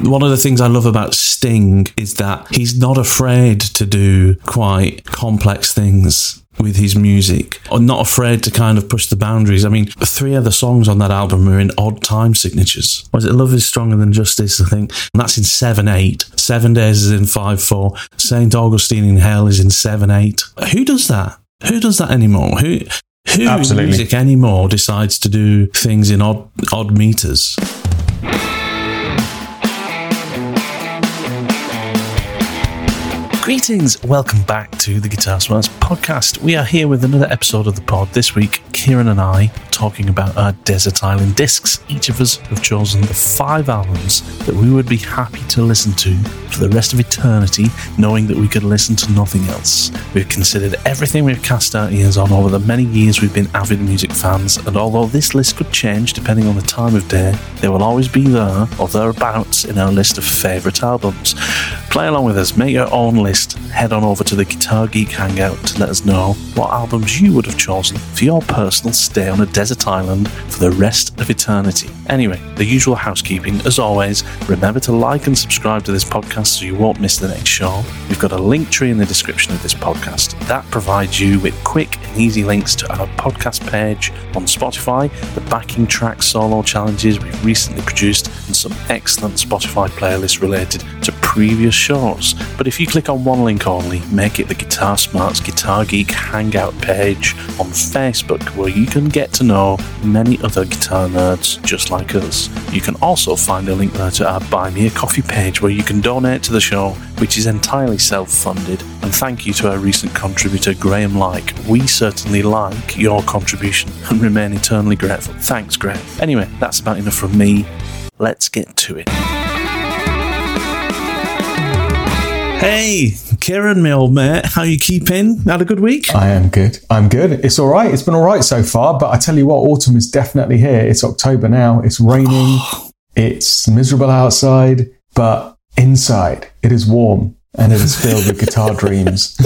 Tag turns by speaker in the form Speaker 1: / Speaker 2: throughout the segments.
Speaker 1: one of the things I love about Sting is that he's not afraid to do quite complex things with his music or not afraid to kind of push the boundaries. I mean, three of the songs on that album are in odd time signatures. Was it Love is Stronger Than Justice, I think? And that's in 7 8. Seven Days is in 5 4. St. Augustine in Hell is in 7 8. Who does that? Who does that anymore? Who. Who
Speaker 2: Absolutely.
Speaker 1: music anymore decides to do things in odd odd meters? Greetings, welcome back to the Guitar Smarts podcast. We are here with another episode of the pod. This week, Kiran and I talking about our Desert Island discs. Each of us have chosen the five albums that we would be happy to listen to for the rest of eternity, knowing that we could listen to nothing else. We've considered everything we've cast our ears on over the many years we've been avid music fans, and although this list could change depending on the time of day, they will always be there or thereabouts in our list of favourite albums. Play along with us, make your own list head on over to the Guitar Geek Hangout to let us know what albums you would have chosen for your personal stay on a desert island for the rest of eternity. Anyway, the usual housekeeping. As always, remember to like and subscribe to this podcast so you won't miss the next show. We've got a link tree in the description of this podcast that provides you with quick and easy links to our podcast page on Spotify, the backing track solo challenges we've recently produced, and some excellent Spotify playlists related to previous shows. But if you click on one link only, make it the Guitar Smarts Guitar Geek Hangout page on Facebook, where you can get to know many other guitar nerds just like us. You can also find a link there to our Buy Me a Coffee page, where you can donate to the show, which is entirely self funded. And thank you to our recent contributor, Graham Like. We certainly like your contribution and remain eternally grateful. Thanks, Graham. Anyway, that's about enough from me. Let's get to it. Hey, Kiran, my old mate, how you keeping? Had a good week?
Speaker 2: I am good. I'm good. It's all right. It's been all right so far, but I tell you what, autumn is definitely here. It's October now. It's raining. it's miserable outside, but inside it is warm and it is filled with guitar dreams.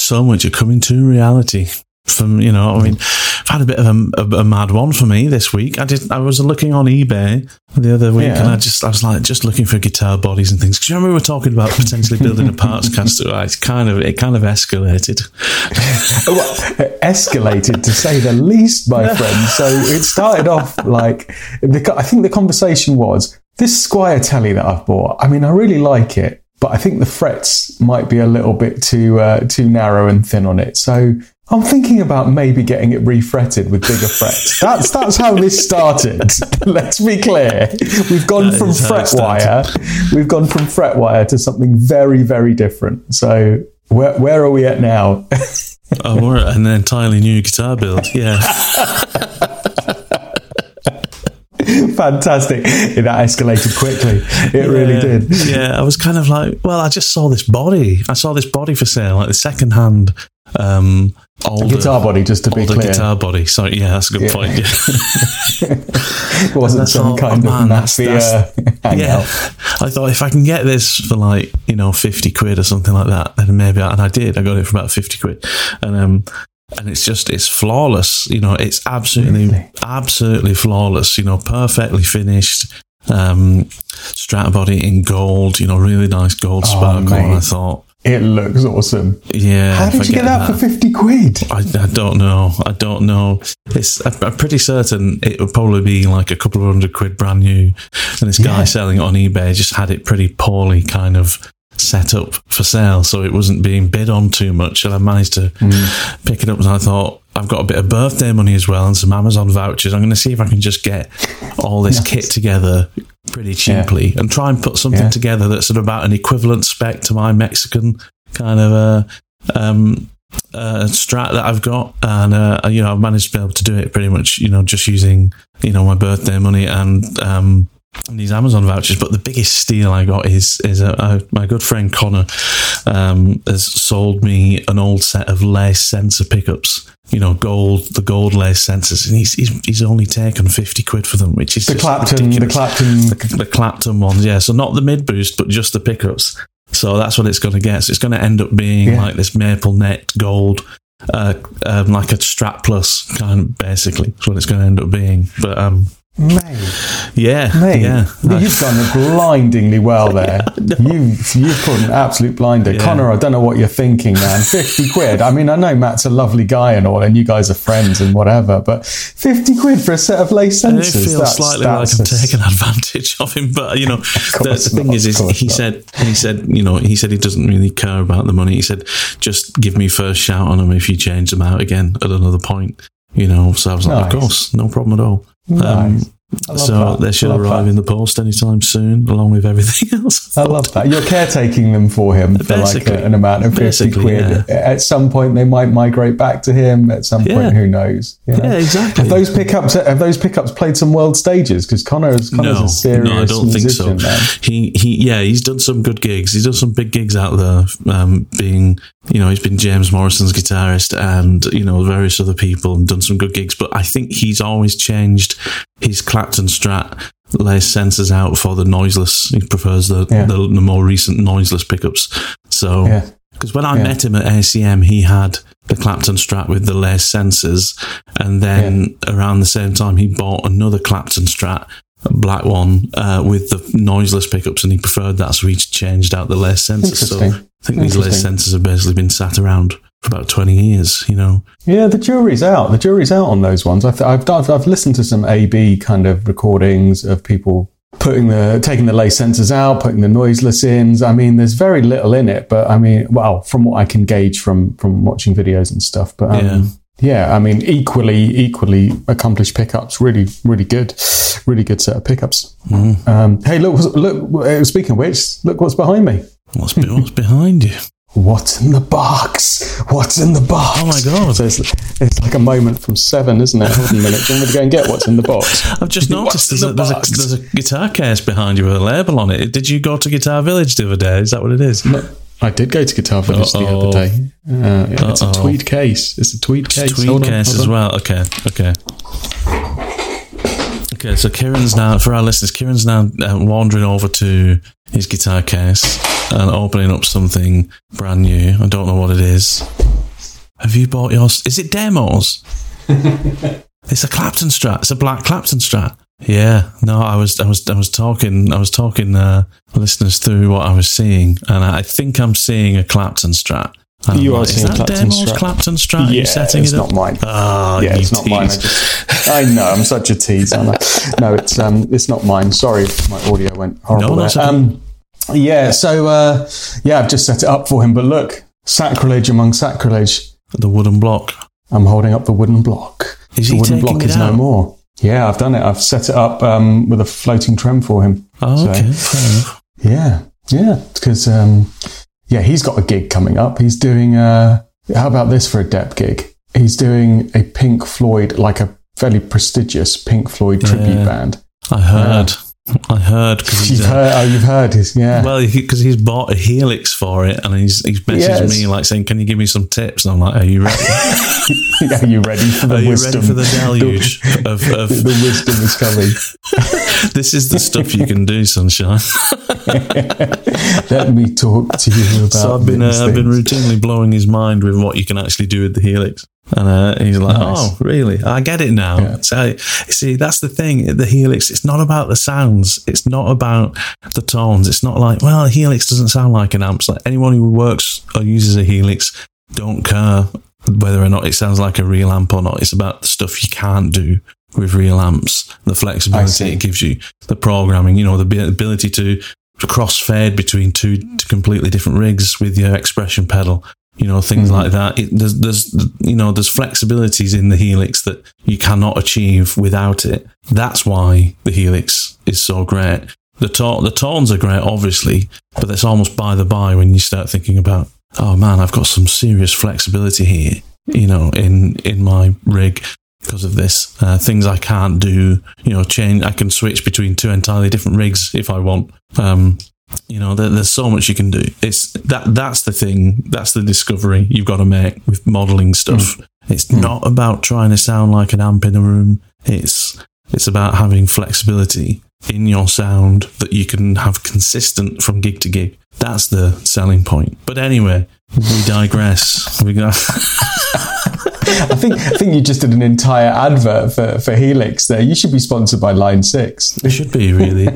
Speaker 1: so much are coming to reality. From you know, I mean, I've had a bit of a, a, a, mad one for me this week. I did. I was looking on eBay the other week, yeah. and I just, I was like, just looking for guitar bodies and things. Because you remember we were talking about potentially building a parts caster? It's kind of, it kind of escalated.
Speaker 2: well, escalated to say the least, my friend. So it started off like, the, I think the conversation was this Squier telly that I've bought. I mean, I really like it, but I think the frets might be a little bit too uh, too narrow and thin on it. So I'm thinking about maybe getting it refretted with bigger frets. That's that's how this started. Let's be clear. We've gone that from fret wire. We've gone from fret wire to something very very different. So where where are we at now?
Speaker 1: oh, we're at an entirely new guitar build. Yeah.
Speaker 2: Fantastic. That escalated quickly. It really did.
Speaker 1: Yeah, I was kind of like, well, I just saw this body. I saw this body for sale, like the second hand um, older,
Speaker 2: guitar body, just to be clear.
Speaker 1: guitar body. Sorry, yeah, that's a good
Speaker 2: Yeah.
Speaker 1: point. Yeah.
Speaker 2: It wasn't some kind
Speaker 1: oh, man,
Speaker 2: of
Speaker 1: that's-
Speaker 2: mafia hangout.
Speaker 1: yeah, I thought if I can get this for like you know fifty quid or something like that, then maybe. I, and I did. I got it for about fifty quid, and um, and it's just it's flawless. You know, it's absolutely
Speaker 2: Really?
Speaker 1: absolutely flawless. You know, perfectly finished. Um, strat body in gold. You know, really nice gold sparkle.
Speaker 2: Oh, mate.
Speaker 1: I thought,
Speaker 2: It looks awesome.
Speaker 1: yeah.
Speaker 2: How did you get that, for 50 quid?
Speaker 1: I, I don't know. I don't know. It's I'm I'm pretty certain it would probably be like a couple of hundred quid brand new, and this guy
Speaker 2: Yeah.
Speaker 1: selling it on eBay just had it pretty poorly kind of set up for sale, so it wasn't being bid on too much. And I managed to
Speaker 2: Mm.
Speaker 1: pick it up, and I thought I've got a bit of birthday money as well and some Amazon vouchers. I'm going to see if I can just get all this kit together pretty cheaply and try and put something
Speaker 2: Yeah.
Speaker 1: together that's at about an equivalent spec to my Mexican kind of uh, um, uh, strat that I've got, and uh, you know I've managed to be able to do it pretty much, you know, just using you know my birthday money and um, and these Amazon vouchers. But the biggest steal I got is is uh, uh, my good friend Connor um, has sold me an old set of lace sensor pickups. You know, gold the gold lace sensors, and he's he's, he's only taken fifty quid for them, which is
Speaker 2: The Clapton, the. Clapton.
Speaker 1: The, the Clapton ones, yeah. So not the mid boost, but just the pickups. So that's what it's going to get. So it's going to end up being
Speaker 2: Yeah.
Speaker 1: like this maple net gold, uh, um, like a Strat Plus kind of basically. That's what it's going to end up being. But um,
Speaker 2: Mate,
Speaker 1: yeah,
Speaker 2: mate,
Speaker 1: yeah.
Speaker 2: you've done blindingly well there. You've you've put an absolute blinder,
Speaker 1: Yeah.
Speaker 2: Connor. I don't know what you're thinking, man. Fifty quid. I mean, I know Matt's a lovely guy and all, and you guys are friends and whatever, but fifty quid for a set of lace
Speaker 1: I do
Speaker 2: sensors.
Speaker 1: feel
Speaker 2: that's,
Speaker 1: slightly
Speaker 2: that's
Speaker 1: like I'm taking advantage of him, but you know, the, the thing
Speaker 2: not,
Speaker 1: is, is he
Speaker 2: not.
Speaker 1: said, he said, you know, he said he doesn't really care about the money. He said, just give me first shout on them if you change them out again at another point. You know, so I was like,
Speaker 2: Nice.
Speaker 1: of course, no problem at all.
Speaker 2: Nice. I love
Speaker 1: so
Speaker 2: that.
Speaker 1: they should arrive
Speaker 2: that.
Speaker 1: in the post anytime soon, along with everything else.
Speaker 2: I love that. You're caretaking them for him for like a, an amount of 50
Speaker 1: Basically,
Speaker 2: quid.
Speaker 1: yeah.
Speaker 2: At some point, they might migrate back to him. At some
Speaker 1: Yeah.
Speaker 2: point, who knows? you know?
Speaker 1: Yeah, exactly.
Speaker 2: Have those pickups have those pickups played some world stages? Because Connor's, Connor's
Speaker 1: no,
Speaker 2: a serious
Speaker 1: no, I don't think so.
Speaker 2: man.
Speaker 1: He, he, yeah, he's done some good gigs. He's done some big gigs out there. Um, being, you know, he's been James Morrison's guitarist and you know various other people and done some good gigs. But I think he's always changed his Clapton Strat lace sensors out for the noiseless. He prefers the
Speaker 2: Yeah.
Speaker 1: the, the more recent noiseless pickups. So
Speaker 2: Yeah.
Speaker 1: because when I
Speaker 2: Yeah.
Speaker 1: met him at ACM, he had the Clapton Strat with the lace sensors, and then around the same time, he bought another Clapton Strat, a black one, uh, with the noiseless pickups, and he preferred that, so he changed out the lace sensors. So. I think these lace
Speaker 2: Interesting.
Speaker 1: sensors have basically been sat around for about twenty years. You know,
Speaker 2: Yeah, the jury's out. The jury's out on those ones. I've, I've, I've, I've listened to some AB kind of recordings of people putting the taking the lace sensors out, putting the noiseless ins. I mean, there's very little in it, but I mean, well, from what I can gauge from from watching videos and stuff. But um, yeah. I mean, equally equally accomplished pickups. Really, really good, really good set of pickups.
Speaker 1: Mm.
Speaker 2: Um, hey, look, look. Speaking of which, look what's behind me.
Speaker 1: What's be- what's behind you?
Speaker 2: What's in the box? What's in the box?
Speaker 1: Oh my God.
Speaker 2: So it's, it's like a moment from Seven, isn't it? Hold on a minute. Do you want me to go and get what's in the box?
Speaker 1: I've just noticed there's a, there's, a, there's a guitar case behind you with a label on it. Did you go to Guitar Village the other day? Is that what it is?
Speaker 2: No, I did go to Guitar Village the
Speaker 1: Uh-oh.
Speaker 2: other day. Uh, yeah, it's a tweed case. It's a tweed case.
Speaker 1: tweed
Speaker 2: Hold
Speaker 1: case
Speaker 2: hold
Speaker 1: as well. Okay, okay. Okay, so Kiran's now, for our listeners, Kiran's now uh, wandering over to his guitar case and opening up something brand new. I don't know what it is. Have you bought yours? Is it demos? it's a Clapton Strat. It's a black Clapton Strat. Yeah, no, I was, I was, I was talking, I was talking uh, listeners through what I was seeing, and I think I'm seeing a Clapton Strat. And
Speaker 2: You are seeing
Speaker 1: is that
Speaker 2: Clapton
Speaker 1: demos
Speaker 2: Strat.
Speaker 1: Clapton Strat?
Speaker 2: Yeah,
Speaker 1: setting
Speaker 2: it's
Speaker 1: it up?
Speaker 2: not mine.
Speaker 1: Oh,
Speaker 2: yeah, it's not mine. I, just, I know I'm such a tease. No, it's um, it's not mine. Sorry, my audio went horrible
Speaker 1: No,
Speaker 2: there.
Speaker 1: that's okay.
Speaker 2: Um, yeah, so uh, yeah, I've just set it up for him. But look, sacrilege among sacrilege.
Speaker 1: The wooden block.
Speaker 2: I'm holding up the wooden block.
Speaker 1: Is
Speaker 2: the
Speaker 1: he
Speaker 2: wooden block is
Speaker 1: out?
Speaker 2: no more. Yeah, I've done it. I've set it up um, with a floating trem for him.
Speaker 1: Oh,
Speaker 2: So-
Speaker 1: okay.
Speaker 2: Yeah, yeah, because um, yeah, he's got a gig coming up. He's doing. Uh, how about this for a dep gig? He's doing a Pink Floyd, like a fairly prestigious Pink Floyd tribute
Speaker 1: Yeah.
Speaker 2: band.
Speaker 1: I heard. I heard because
Speaker 2: You've
Speaker 1: he's. Uh,
Speaker 2: heard? Oh, you've heard his? Yeah.
Speaker 1: well, because he's bought a Helix for it, and he's he's messaged
Speaker 2: Yes.
Speaker 1: me like saying, "Can you give me some tips?" And I'm like, "Are you ready?
Speaker 2: Are you ready for the
Speaker 1: Are you
Speaker 2: wisdom?
Speaker 1: ready for the deluge of,
Speaker 2: The,
Speaker 1: of
Speaker 2: the wisdom is coming.
Speaker 1: this is the stuff you can do, sunshine."
Speaker 2: Let me talk to you about.
Speaker 1: so I've been uh, I've been routinely blowing his mind with what you can actually do with the Helix. And uh, he's like,
Speaker 2: Nice.
Speaker 1: "Oh, really? I get it now."
Speaker 2: Yeah.
Speaker 1: So, see, that's the thing. The Helix. It's not about the sounds. It's not about the tones. It's not like, well, a Helix doesn't sound like an amp. It's like anyone who works or uses a Helix don't care whether or not it sounds like a real amp or not. It's about the stuff you can't do with real amps, the flexibility it gives you, the programming. You know, the ability to crossfade between two completely different rigs with your expression pedal you know things
Speaker 2: Mhm.
Speaker 1: like that. It, there's there's you know there's flexibilities in the helix that you cannot achieve without it. That's why the helix is so great. The to- the tones are great obviously but that's almost by the by when you start thinking about oh man i've got some serious flexibility here you know in in my rig because of this uh, things i can't do you know change i can switch between two entirely different rigs if i want. Um you know there, there's so much you can do. It's that that's the thing that's the discovery you've got to make with modeling stuff. Mm. It's mm. not about trying to sound like an amp in a room. It's it's about having flexibility in your sound that you can have consistent from gig to gig. That's the selling point. But anyway we digress. We got
Speaker 2: I think I think you just did an entire advert for, for Helix there. You should be sponsored by Line Six.
Speaker 1: It should be really.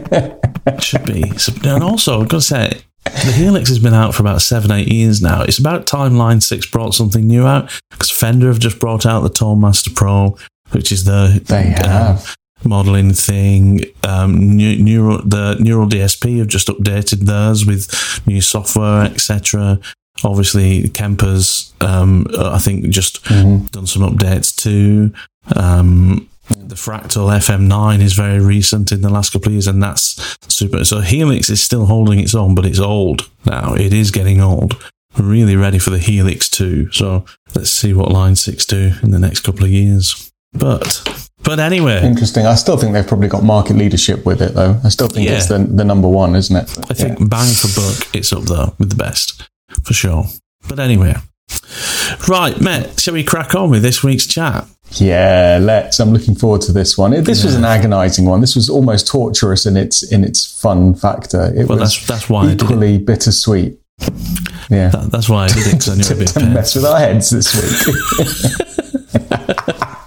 Speaker 1: It should be. And also, I've got to say, the Helix has been out for about seven, eight years now. It's about time Line Six brought something new out because Fender have just brought out the Tone Master Pro, which is the
Speaker 2: They
Speaker 1: um,
Speaker 2: have.
Speaker 1: modeling thing. Um, new, neural the Neural DSP have just updated theirs with new software, etc. Obviously, Kemper's, um, uh, I think, just
Speaker 2: Mhm.
Speaker 1: done some updates too. Um, the Fractal FM9 is very recent in the last couple of years, and that's super. So Helix is still holding its own, but it's old now. It is getting old. We're really ready for the Helix 2. So let's see what Line 6 do in the next couple of years. But but anyway,
Speaker 2: Interesting. I still think they've probably got market leadership with it, though. I still think
Speaker 1: Yeah.
Speaker 2: it's the, the number one, isn't it?
Speaker 1: I think bang for buck, it's up there with the best for sure. But anyway, right, Matt, shall we crack on with this week's chat?
Speaker 2: Yeah, let's. I'm looking forward to this one. It- This was an agonising one. This was almost torturous in its in its fun factor. It
Speaker 1: Well,
Speaker 2: was
Speaker 1: that's that's why I did it.
Speaker 2: equally bittersweet. Yeah,
Speaker 1: That, that's why I did it I knew it'd a
Speaker 2: to, to mess with our heads this week.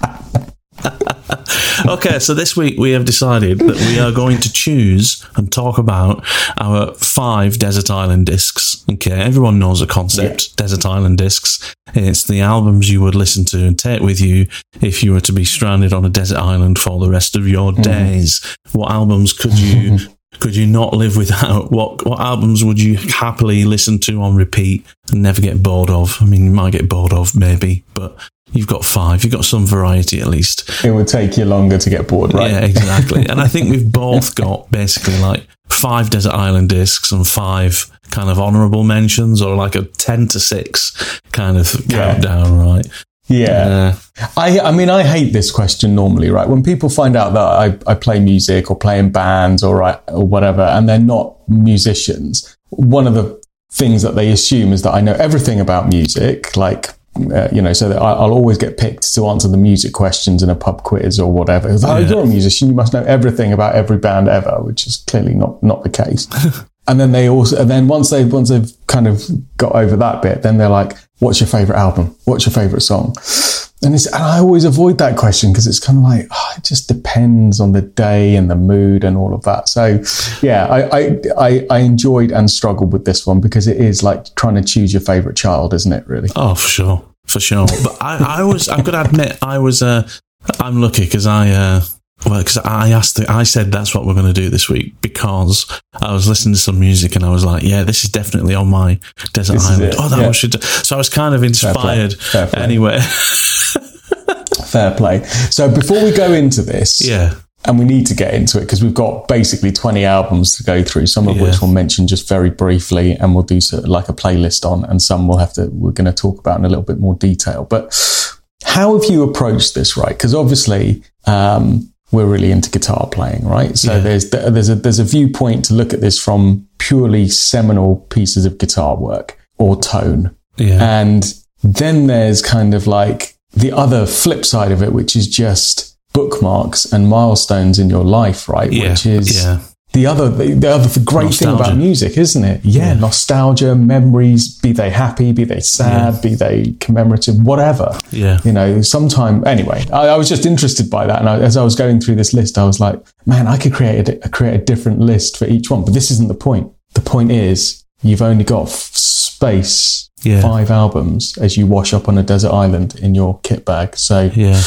Speaker 1: Okay, so this week we have decided that we are going to choose and talk about our five Desert Island discs. Okay, everyone knows the concept Desert Island discs. It's the albums you would listen to and take with you if you were to be stranded on a desert island for the rest of your mm-hmm. days. What albums could you could you not live without? What what albums would you happily listen to on repeat and never get bored of? I mean, you might get bored of maybe, but you've got five. You've got some variety at least.
Speaker 2: it would take you longer to get bored, right?
Speaker 1: Yeah, exactly. and I think we've both got basically like five Desert Island discs and five kind of honorable mentions or like a 10 to 6 kind of
Speaker 2: Yeah.
Speaker 1: countdown, right?
Speaker 2: Yeah.
Speaker 1: Uh,
Speaker 2: I, I mean, I hate this question normally, right? When people find out that I, I play music or play in bands or, right, or whatever, and they're not musicians, one of the things that they assume is that I know everything about music, like, uh, you know, so that I, I'll always get picked to answer the music questions in a pub quiz or whatever. Like,
Speaker 1: Yeah.
Speaker 2: Oh, you're a musician, you must know everything about every band ever, which is clearly not, not the case. and then they also, and then once they, once they've kind of got over that bit, then they're like, what's your favorite album? What's your favorite song? And, and I always avoid that question because it's kind of like, oh, it just depends on the day and the mood and all of that. So, yeah, I, I, I, I enjoyed and struggled with this one because it is like trying to choose your favorite child, isn't it, really?
Speaker 1: oh, for sure. For sure. But I, I was, got to admit, I was, uh, I'm lucky because I, uh, well, because I asked, the, I said that's what we're going to do this week because I was listening to some music and I was like, yeah, this is definitely on my desert
Speaker 2: This
Speaker 1: island. Oh, that
Speaker 2: yeah.
Speaker 1: one should. So I was kind of inspired.
Speaker 2: Fair play.
Speaker 1: Anyway,
Speaker 2: Fair play. So before we go into this,
Speaker 1: yeah.
Speaker 2: and we need to get into it because we've got basically 20 albums to go through, some of
Speaker 1: Yeah.
Speaker 2: which we'll mention just very briefly and we'll do sort of like a playlist on, and some we'll have to, we're going to talk about in a little bit more detail. But how have you approached this, right? Because obviously, um, we're really into guitar playing, right? So
Speaker 1: Yeah.
Speaker 2: there's there's a there's a viewpoint to look at this from purely seminal pieces of guitar work or tone,
Speaker 1: Yeah.
Speaker 2: and then there's kind of like the other flip side of it, which is just bookmarks and milestones in your life, right?
Speaker 1: Yeah,
Speaker 2: Which is
Speaker 1: yeah.
Speaker 2: The other the, the other the great thing about music, isn't it? Yeah,
Speaker 1: Yeah.
Speaker 2: nostalgia, memories, be they happy, be they sad, be they commemorative, whatever.
Speaker 1: Yeah.
Speaker 2: You know, sometime anyway. I, I was just interested by that, and I, as I was going through this list, I was like, man, I could create a, create a different list for each one. But this isn't the point. The point is, you've only got f- space.
Speaker 1: Yeah.
Speaker 2: Five albums as you wash up on a desert island in your kit bag. So
Speaker 1: Yeah.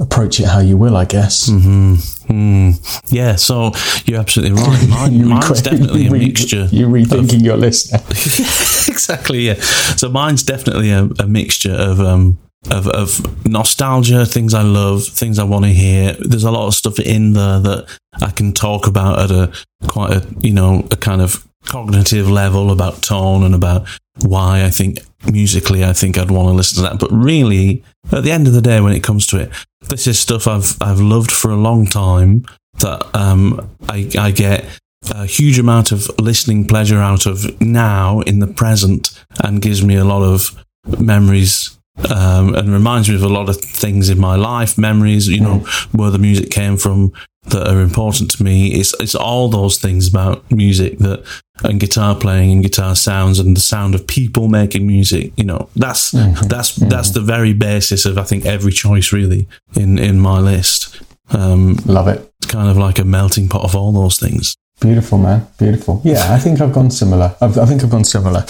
Speaker 2: Approach it how you will, I guess.
Speaker 1: Mm-hmm. Mm. Yeah. So you're absolutely right. Mine,
Speaker 2: You
Speaker 1: mine's definitely a
Speaker 2: re-
Speaker 1: mixture.
Speaker 2: You're rethinking your list now.
Speaker 1: exactly. Yeah. So mine's definitely a, a mixture of um of of nostalgia, things I love, things I want to hear. There's a lot of stuff in there that I can talk about at a quite a you know a kind of cognitive level about tone and about why I think musically I think I'd want to listen to that. But really, at the end of the day, when it comes to it, this is stuff I've I've loved for a long time that um I I get a huge amount of listening pleasure out of now in the present and gives me a lot of memories um, and reminds me of a lot of things in my life, memories, you know, where the music came from that are important to me. It's, it's all those things about music that, and guitar playing and guitar sounds and the sound of people making music, you know, that's, that's, that's the very basis of, I think, every choice really in, in my list. Um,
Speaker 2: Love it.
Speaker 1: it's kind of like a melting pot of all those things.
Speaker 2: Beautiful, man. Beautiful. Yeah, I think I've gone similar. I've, I think I've gone similar.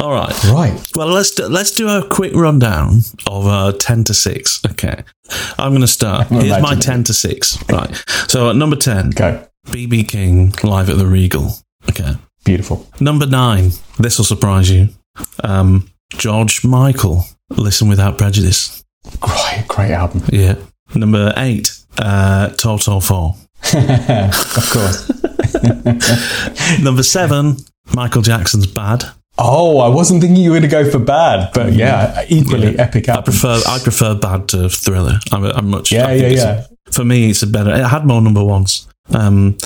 Speaker 1: All right.
Speaker 2: Right.
Speaker 1: Well, let's do, let's do a quick rundown of uh, ten to six. Okay, I'm going to start. Here's my
Speaker 2: imagining
Speaker 1: ten to six. Right. So at number ten,
Speaker 2: Go.
Speaker 1: BB King live at the Regal. Okay.
Speaker 2: Beautiful.
Speaker 1: Number nine. This will surprise you. Um, George Michael. Listen without prejudice.
Speaker 2: Great, great album.
Speaker 1: Yeah. Number eight. Uh, Toto Four.
Speaker 2: of course.
Speaker 1: Number seven. Michael Jackson's Bad.
Speaker 2: Oh, I wasn't thinking you were going to go for bad, but yeah, equally epic
Speaker 1: I prefer I prefer Bad to Thriller. I'm, I'm much.
Speaker 2: Yeah, yeah, yeah.
Speaker 1: For me, it's a better. It had more number ones. Um,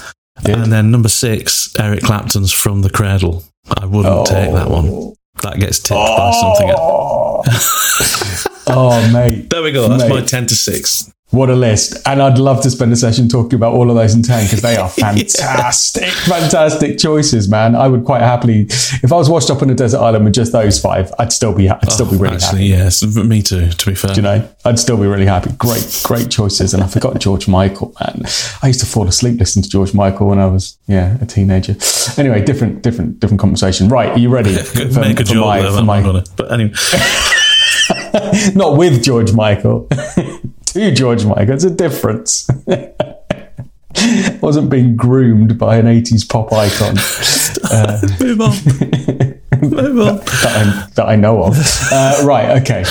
Speaker 1: and then number six, Eric Clapton's From the Cradle. I wouldn't take that one. That gets tipped by something.
Speaker 2: Oh. oh, mate.
Speaker 1: There we go. That's my 10 to 6.
Speaker 2: What a list. And I'd love to spend a session talking about all of those in 10 because they are fantastic, fantastic choices, man. I would quite happily, if I was washed up on a desert island with just those five, I'd still be, I'd still be really oh,
Speaker 1: Actually,
Speaker 2: happy.
Speaker 1: yes. Me too, to be fair.
Speaker 2: You know, I'd still be really happy. Great, great choices. And I forgot George Michael, man. I used to fall asleep listening to George Michael when I was, yeah, a teenager. Anyway, different, different, different conversation. Right. Are you ready?
Speaker 1: Could make a there,
Speaker 2: for
Speaker 1: I'm
Speaker 2: my-
Speaker 1: not gonna. But anyway,
Speaker 2: not with George Michael. to George Michael. It's a difference. Wasn't being groomed by an 80s pop icon
Speaker 1: move on. move on.
Speaker 2: that I, that I know of. Uh, right, okay.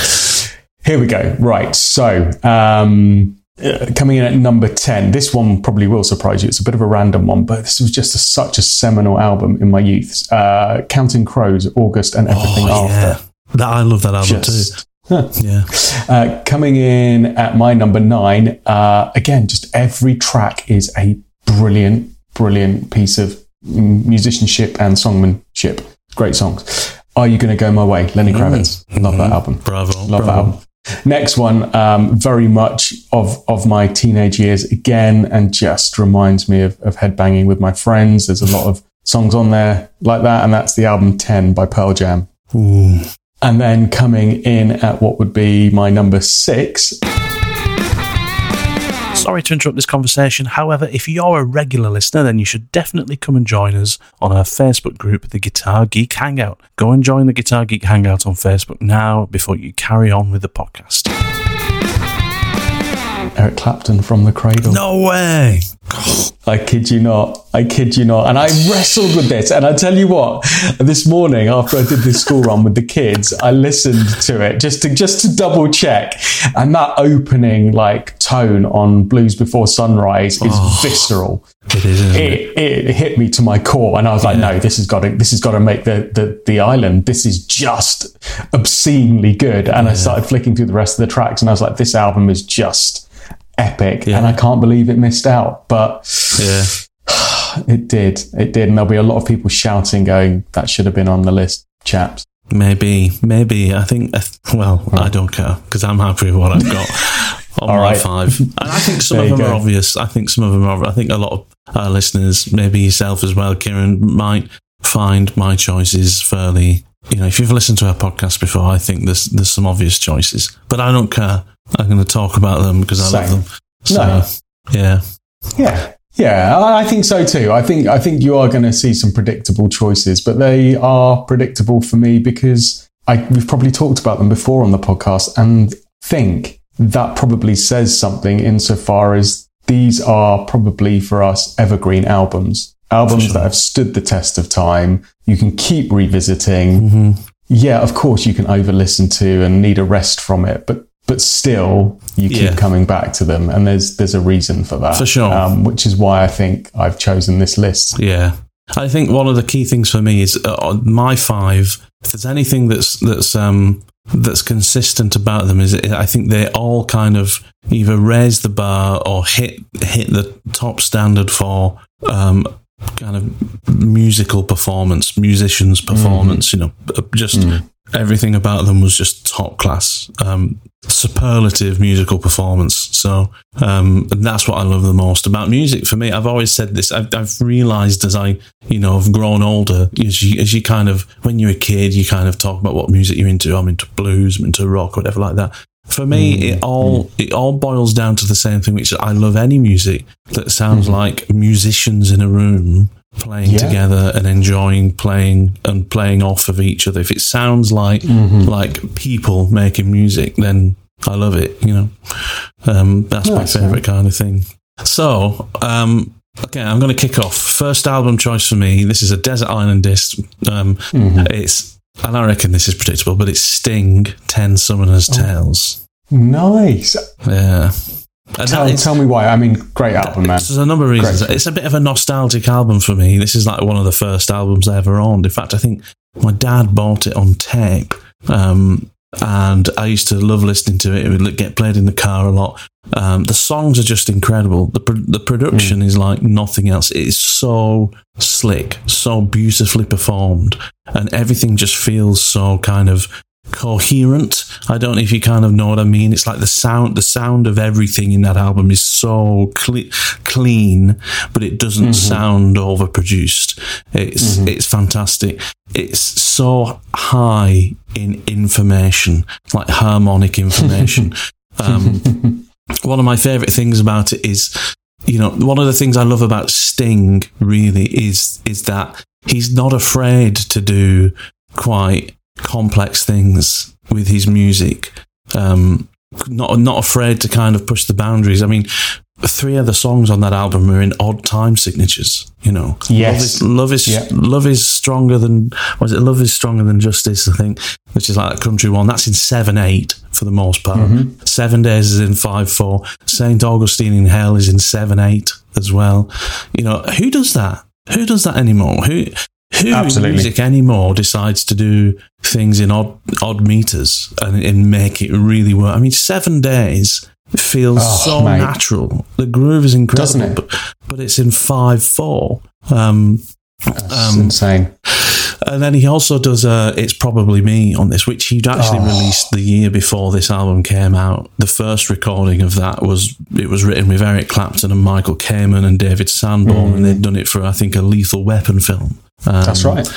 Speaker 2: Here we go. Right, so um, uh, coming in at number 10, this one probably will surprise you. It's a bit of a random one, but this was just a, such a seminal album in my youth. Uh, Counting Crows, August, and Everything
Speaker 1: Oh,
Speaker 2: After.
Speaker 1: yeah. That, I love that album
Speaker 2: Just-
Speaker 1: too. Yeah.
Speaker 2: Uh, coming in at my number nine, uh, again, just every track is a brilliant, brilliant piece of mm, musicianship and songmanship. Great songs. Are You Gonna Go My Way? Lenny Kravitz. Love that album.
Speaker 1: Bravo.
Speaker 2: Love that album. Next one, um, very much of, of my teenage years again, and just reminds me of, of headbanging with my friends. There's a lot of songs on there like that, and that's the album 10 by Pearl Jam.
Speaker 1: Ooh.
Speaker 2: And then coming in at what would be my number six,
Speaker 1: Sorry to interrupt this conversation. However, if you're a regular listener, then you should definitely come and join us on our Facebook group, the Guitar Geek Hangout. Go and join the Guitar Geek Hangout on Facebook now before you carry on with the podcast.
Speaker 2: Eric Clapton from the Cradle.
Speaker 1: No way.
Speaker 2: I kid you not. I kid you not. And I wrestled with this. And I tell you what, this morning after I did this school run with the kids, I listened to it just to just to double check. And that opening like tone on Blues Before Sunrise is oh, visceral.
Speaker 1: It is, it?
Speaker 2: It, it hit me to my core, and I was like, "No, this has got to, this has got to make the, the the island. This is just obscenely good." And I started flicking through the rest of the tracks, and I was like, "This album is just epic," and I can't believe it missed out. But
Speaker 1: Yeah.
Speaker 2: it did. It did. And there'll be a lot of people shouting, going, that should have been on the list, chaps.
Speaker 1: Maybe, maybe. I think, uh, well, I don't care because I'm happy with what I've got. on
Speaker 2: All
Speaker 1: my
Speaker 2: right.
Speaker 1: five. And I think some of them are obvious. I think some of them are. I think a lot of our listeners, maybe yourself as well, Kiran, might find my choices fairly. You know, if you've listened to our podcast before, I think there's there's some obvious choices, but I don't care. I'm going to talk about them because I
Speaker 2: Same.
Speaker 1: love them. So,
Speaker 2: No.
Speaker 1: yeah,
Speaker 2: Yeah, yeah, I think so too. I think I think you are going to see some predictable choices, but they are predictable for me because I we've probably talked about them before on the podcast, and think that probably says something insofar as these are probably for us evergreen albums, albums
Speaker 1: sure.
Speaker 2: that have stood the test of time. You can keep revisiting.
Speaker 1: hmm
Speaker 2: Yeah, of course you can over listen to and need a rest from it, but but still you keep
Speaker 1: Yeah.
Speaker 2: coming back to them, and there's there's a reason for that
Speaker 1: For sure.
Speaker 2: um, which is why I think I've chosen this list.
Speaker 1: Yeah, I think one of the key things for me is uh, my five. If there's anything that's that's um that's consistent about them, is I think they all kind of either raise the bar or hit hit the top standard for um kind of musical performance, musicians' performance. You know, uh, just everything about them was just top class. Um, superlative musical performance. So um, and that's what I love the most about music. For me, I've always said this. I've, I've realized as I, you know, have grown older, as you, as you kind of, when you're a kid, you kind of talk about what music you're into. I'm into blues, I'm into rock, whatever like that. For me, it all it all boils down to the same thing, which is I love any music that sounds like musicians in a room playing
Speaker 2: Yeah.
Speaker 1: together and enjoying playing and playing off of each other. If it sounds like like people making music, then I love it. You know, um, that's my
Speaker 2: Nice,
Speaker 1: favorite kind of thing. So, um, okay, I'm going to kick off. First album choice for me. This is a Desert Island disc. Um, It's and I reckon this is predictable, but it's Sting, Ten Summoners
Speaker 2: Oh.
Speaker 1: Tales.
Speaker 2: Nice.
Speaker 1: Yeah.
Speaker 2: Tell,
Speaker 1: is-
Speaker 2: tell me why. I mean, great album, man.
Speaker 1: there's a number of reasons.
Speaker 2: Great.
Speaker 1: It's a bit of a nostalgic album for me. This is like one of the first albums I ever owned. In fact, I think my dad bought it on tape. Um, and I used to love listening to it. It would get played in the car a lot. Um, the songs are just incredible. The pro- the production is like nothing else. It is so slick, so beautifully performed, and everything just feels so kind of coherent. I don't know if you kind of know what I mean. It's like the sound, the sound of everything in that album is so cle- clean, but it doesn't sound overproduced. It's it's fantastic. It's so high in information, like harmonic information. um, one of my favorite things about it is you know one of the things i love about sting really is is that he's not afraid to do quite complex things with his music. Um not not afraid to kind of push the boundaries. I mean three of the songs on that album are in odd time signatures you know.
Speaker 2: Yes.
Speaker 1: love is love is,
Speaker 2: Yeah.
Speaker 1: love is stronger than was it? Love is stronger than justice i think which is like a country one. That's in 7-8 for the most part.
Speaker 2: Mm-hmm.
Speaker 1: seven days is in 5-4 saint augustine in hell is in 7-8 as well. You know who does that? Who does that anymore? Who who
Speaker 2: Absolutely.
Speaker 1: music anymore decides to do things in odd odd meters and, and make it really work i mean seven days feels
Speaker 2: Oh,
Speaker 1: so
Speaker 2: mate.
Speaker 1: natural the groove is incredible
Speaker 2: Doesn't it?
Speaker 1: But, but it's in 5-4 um
Speaker 2: That's
Speaker 1: Um,
Speaker 2: insane.
Speaker 1: and then he also does uh, It's Probably Me on this, which he'd actually
Speaker 2: Oh.
Speaker 1: released the year before this album came out. The first recording of that was it was written with Eric Clapton and Michael Kamen and David Sanborn, and they'd done it for I think a Lethal Weapon film. Um,
Speaker 2: That's right.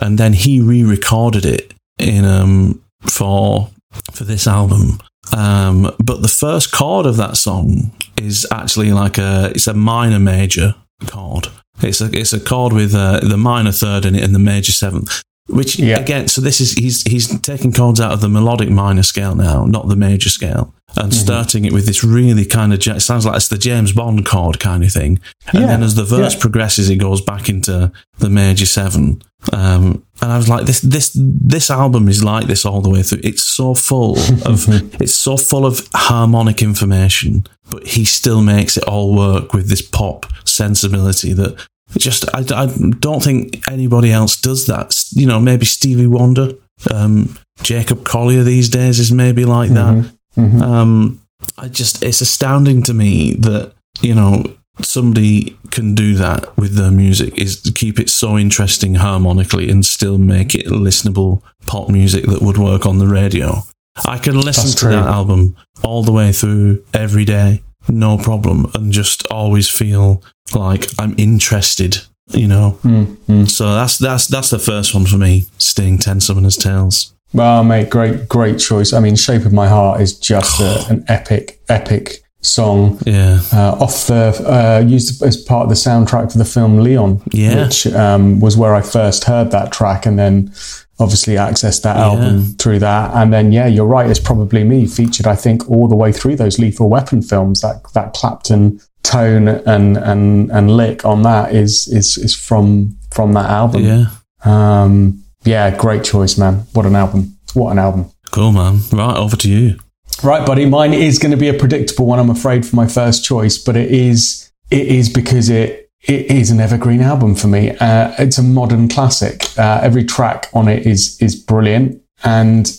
Speaker 1: And then he re-recorded it in um for for this album. Um, but the first chord of that song is actually like a it's a minor major chord. It's a it's a chord with uh, the minor third in it and the major seventh. Which
Speaker 2: Yeah.
Speaker 1: again, so this is he's he's taking chords out of the melodic minor scale now, not the major scale, and
Speaker 2: Mm-hmm.
Speaker 1: starting it with this really kind of it sounds like it's the James Bond chord kind of thing. And
Speaker 2: Yeah,
Speaker 1: then as the verse
Speaker 2: yeah.
Speaker 1: progresses, it goes back into the major seven. Um, and I was like, this this this album is like this all the way through. It's so full of it's so full of harmonic information, but he still makes it all work with this pop sensibility that just I, I don't think anybody else does that. You know, maybe Stevie Wonder, um, Jacob Collier these days is maybe like that.
Speaker 2: Mhm.
Speaker 1: Um, I just it's astounding to me that you know somebody can do that with their music is to keep it so interesting harmonically and still make it listenable pop music that would work on the radio. I can listen
Speaker 2: That's
Speaker 1: to
Speaker 2: true.
Speaker 1: that album all the way through every day, no problem, and just always feel like I'm interested. You know,
Speaker 2: Mm,
Speaker 1: so that's that's that's the first one for me. Sting, Ten Summoners Tales.
Speaker 2: Well, mate, great, great choice. I mean, "Shape of My Heart" is just a, an epic, epic song.
Speaker 1: Yeah,
Speaker 2: Uh, off the uh, used as part of the soundtrack for the film Leon,
Speaker 1: Yeah.
Speaker 2: which um, was where I first heard that track, and then obviously accessed that album through that. And then, yeah, you're right. It's probably me featured. I think all the way through those Lethal Weapon films. That that Clapton tone and and and lick on that is is is from from that album.
Speaker 1: yeah.
Speaker 2: Um, yeah, great choice, man. What an album. What an album.
Speaker 1: Cool, man. Right, over to you.
Speaker 2: Right, buddy. Mine is going to be a predictable one, I'm afraid, for my first choice, but it is it is because it it is an evergreen album for me. Uh, it's a modern classic. Uh, every track on it is is brilliant, and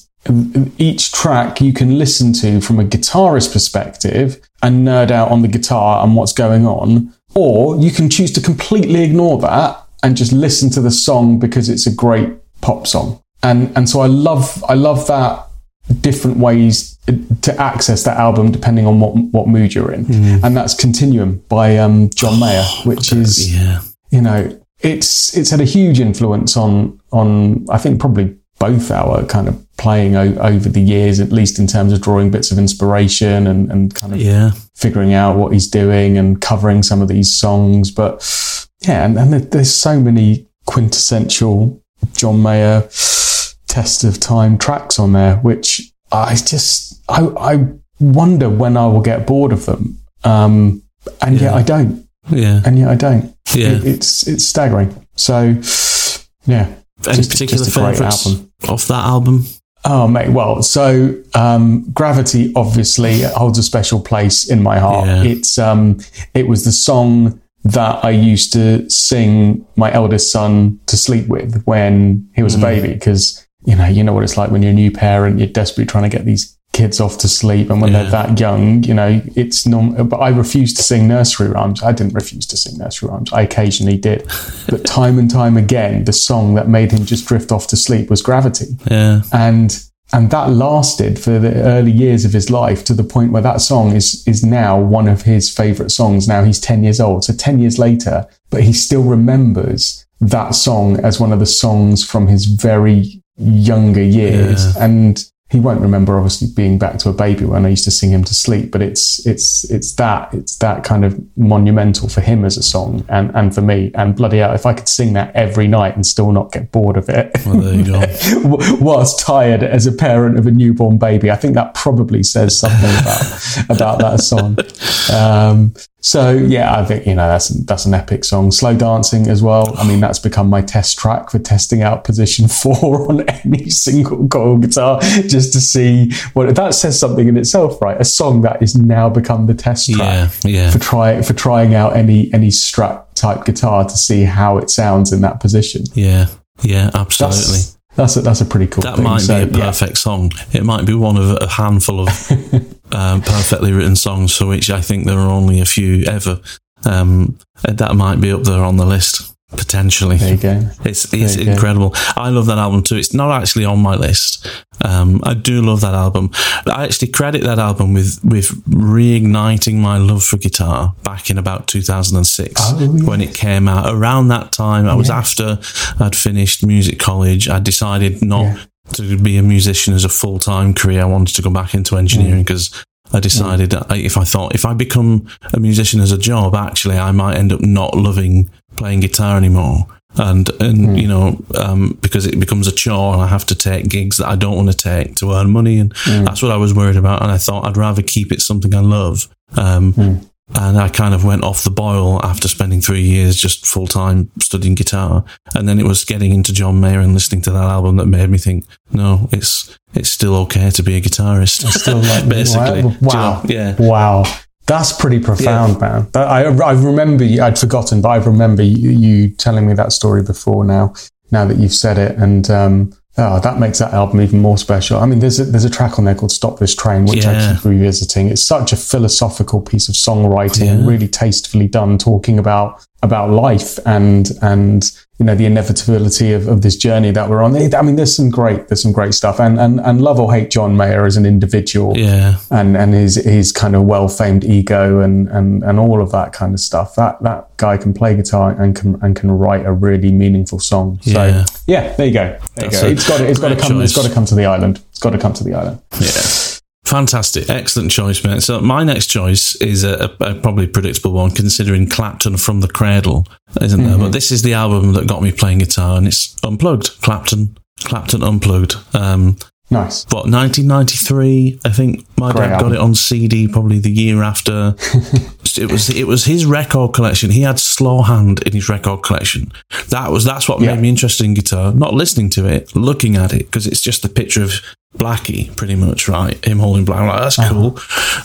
Speaker 2: each track you can listen to from a guitarist perspective and nerd out on the guitar and what's going on, or you can choose to completely ignore that and just listen to the song because it's a great pop song. And and so I love I love that different ways to access that album depending on what what mood you're in, and that's Continuum by um, John Mayer, which is
Speaker 1: Yeah,
Speaker 2: you know it's it's had a huge influence on on I think probably both our kind of playing o- over the years, at least in terms of drawing bits of inspiration and and kind of
Speaker 1: yeah,
Speaker 2: figuring out what he's doing and covering some of these songs. But yeah, and, and there's so many quintessential John Mayer test of time tracks on there, which I just I, I wonder when I will get bored of them. Um, and yet I don't,
Speaker 1: yeah,
Speaker 2: and yet I don't.
Speaker 1: yeah.
Speaker 2: It- it's it's staggering. So yeah,
Speaker 1: Any
Speaker 2: just-
Speaker 1: particular
Speaker 2: just
Speaker 1: favourites
Speaker 2: album.
Speaker 1: off that album?
Speaker 2: Oh, mate. Well, so um, Gravity obviously holds a special place in my heart.
Speaker 1: Yeah.
Speaker 2: It's um, it was the song that I used to sing my eldest son to sleep with when he was a hmm. baby, because you know, you know what it's like when you're a new parent. You're desperately trying to get these kids off to sleep, and when
Speaker 1: Yeah.
Speaker 2: they're that young, you know, it's normal. But I refused to sing nursery rhymes. I didn't refuse to sing nursery rhymes. I occasionally did, but time and time again, the song that made him just drift off to sleep was Gravity
Speaker 1: Yeah,
Speaker 2: and and that lasted for the early years of his life to the point where that song is is now one of his favorite songs. Now he's 10 years old. So 10 years later but he still remembers that song as one of the songs from his very younger years. And he won't remember obviously being back to a baby when I used to sing him to sleep but it's it's it's that it's that kind of monumental for him as a song and and for me and bloody hell if I could sing that every night and still not get bored of it
Speaker 1: well, there you go.
Speaker 2: whilst tired as a parent of a newborn baby. I think that probably says something about about that song. Um, so yeah, I think you know that's that's an epic song. Slow dancing as well. I mean, that's become my test track for testing out position four on any single coil guitar, just to see what that says something in itself, right? A song that is now become the test track
Speaker 1: Yeah, yeah,
Speaker 2: for try for trying out any any Strat type guitar to see how it sounds in that position.
Speaker 1: yeah, yeah. Absolutely.
Speaker 2: That's that's a, that's a pretty cool
Speaker 1: That
Speaker 2: thing.
Speaker 1: might
Speaker 2: So,
Speaker 1: be a
Speaker 2: yeah.
Speaker 1: perfect song. It might be one of a handful of um, perfectly written songs for which I think there are only a few ever. Um, that might be up there on the list potentially.
Speaker 2: There you go.
Speaker 1: It's it's
Speaker 2: you go.
Speaker 1: incredible. I love that album too. It's not actually on my list. Um, I do love that album. I actually credit that album with with reigniting my love for guitar back in about 2006
Speaker 2: Oh, yeah.
Speaker 1: when it came out. Around that time, I was after I'd finished music college. I decided not
Speaker 2: Yeah.
Speaker 1: To be a musician as a full time career. I wanted to go back into engineering
Speaker 2: Mm.
Speaker 1: because. I decided that if I thought if I become a musician as a job, actually I might end up not loving playing guitar anymore. And and
Speaker 2: Hmm.
Speaker 1: you know um, because it becomes a chore and I have to take gigs that I don't want to take to earn money, and
Speaker 2: Hmm.
Speaker 1: that's what I was worried about. And I thought I'd rather keep it something I love. Um,
Speaker 2: Hmm.
Speaker 1: And I kind of went off the boil after spending three years just full time studying guitar. And then it was getting into John Mayer and listening to that album that made me think, no, it's it's still okay to be a guitarist.
Speaker 2: Still like
Speaker 1: Basically.
Speaker 2: Wow.
Speaker 1: You
Speaker 2: Wow.
Speaker 1: know? Yeah.
Speaker 2: Wow. That's pretty profound, man. That, I, I remember, you, I'd forgotten, but I remember you, you telling me that story before now, now that you've said it. And, um, oh, that makes that album even more special. I mean, there's a, there's a track on there called Stop This Train, which I keep revisiting. It's such a philosophical piece of songwriting,
Speaker 1: Yeah.
Speaker 2: really tastefully done, talking about about life and and you know the inevitability of, of this journey that we're on. I mean, there's some great there's some great stuff, and and and love or hate John Mayer as an individual,
Speaker 1: Yeah.
Speaker 2: and and his his kind of well famed ego and and and all of that kind of stuff. That that guy can play guitar and can and can write a really meaningful song. So
Speaker 1: Yeah.
Speaker 2: yeah, there you go. There you go. It's got to, it's got to come. It's
Speaker 1: choice.
Speaker 2: got to come to the island. It's got to come to the island.
Speaker 1: Yeah. Fantastic. Excellent choice, mate. So my next choice is a, a, a probably predictable one considering Clapton from the Cradle, isn't there? But this is the album that got me playing guitar and it's unplugged. Clapton. Clapton unplugged. Um,
Speaker 2: Nice.
Speaker 1: what 1993 i think my
Speaker 2: Great
Speaker 1: dad got it on cd probably the year after it was it was his record collection he had slow hand in his record collection that was that's what
Speaker 2: Yeah.
Speaker 1: made me interested in guitar not listening to it looking at it because it's just the picture of blackie pretty much right him holding black like that's cool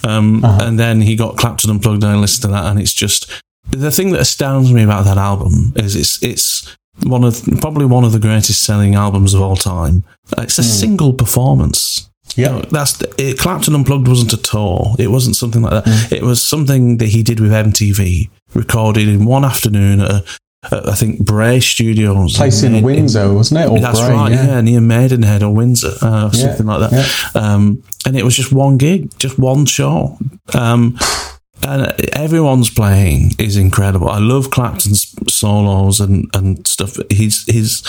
Speaker 1: um, and then he got clapton unplugged and i listened to that and it's just the thing that astounds me about that album is it's it's one of probably one of the greatest selling albums of all time. It's a single performance.
Speaker 2: Yeah.
Speaker 1: You know, that's it, Clapton Unplugged wasn't a tour. It wasn't something like that.
Speaker 2: Mm.
Speaker 1: It was something that he did with MTV, recorded in one afternoon at, a, at I think Bray Studios,
Speaker 2: Place in Windsor, wasn't it? Or
Speaker 1: That's
Speaker 2: Bray,
Speaker 1: right, yeah. near Maidenhead or Windsor, uh, or
Speaker 2: Yeah,
Speaker 1: something like that. Um, and it was just one gig, just one show. Um, and everyone's playing is incredible. I love Clapton's solos and, and stuff. He's he's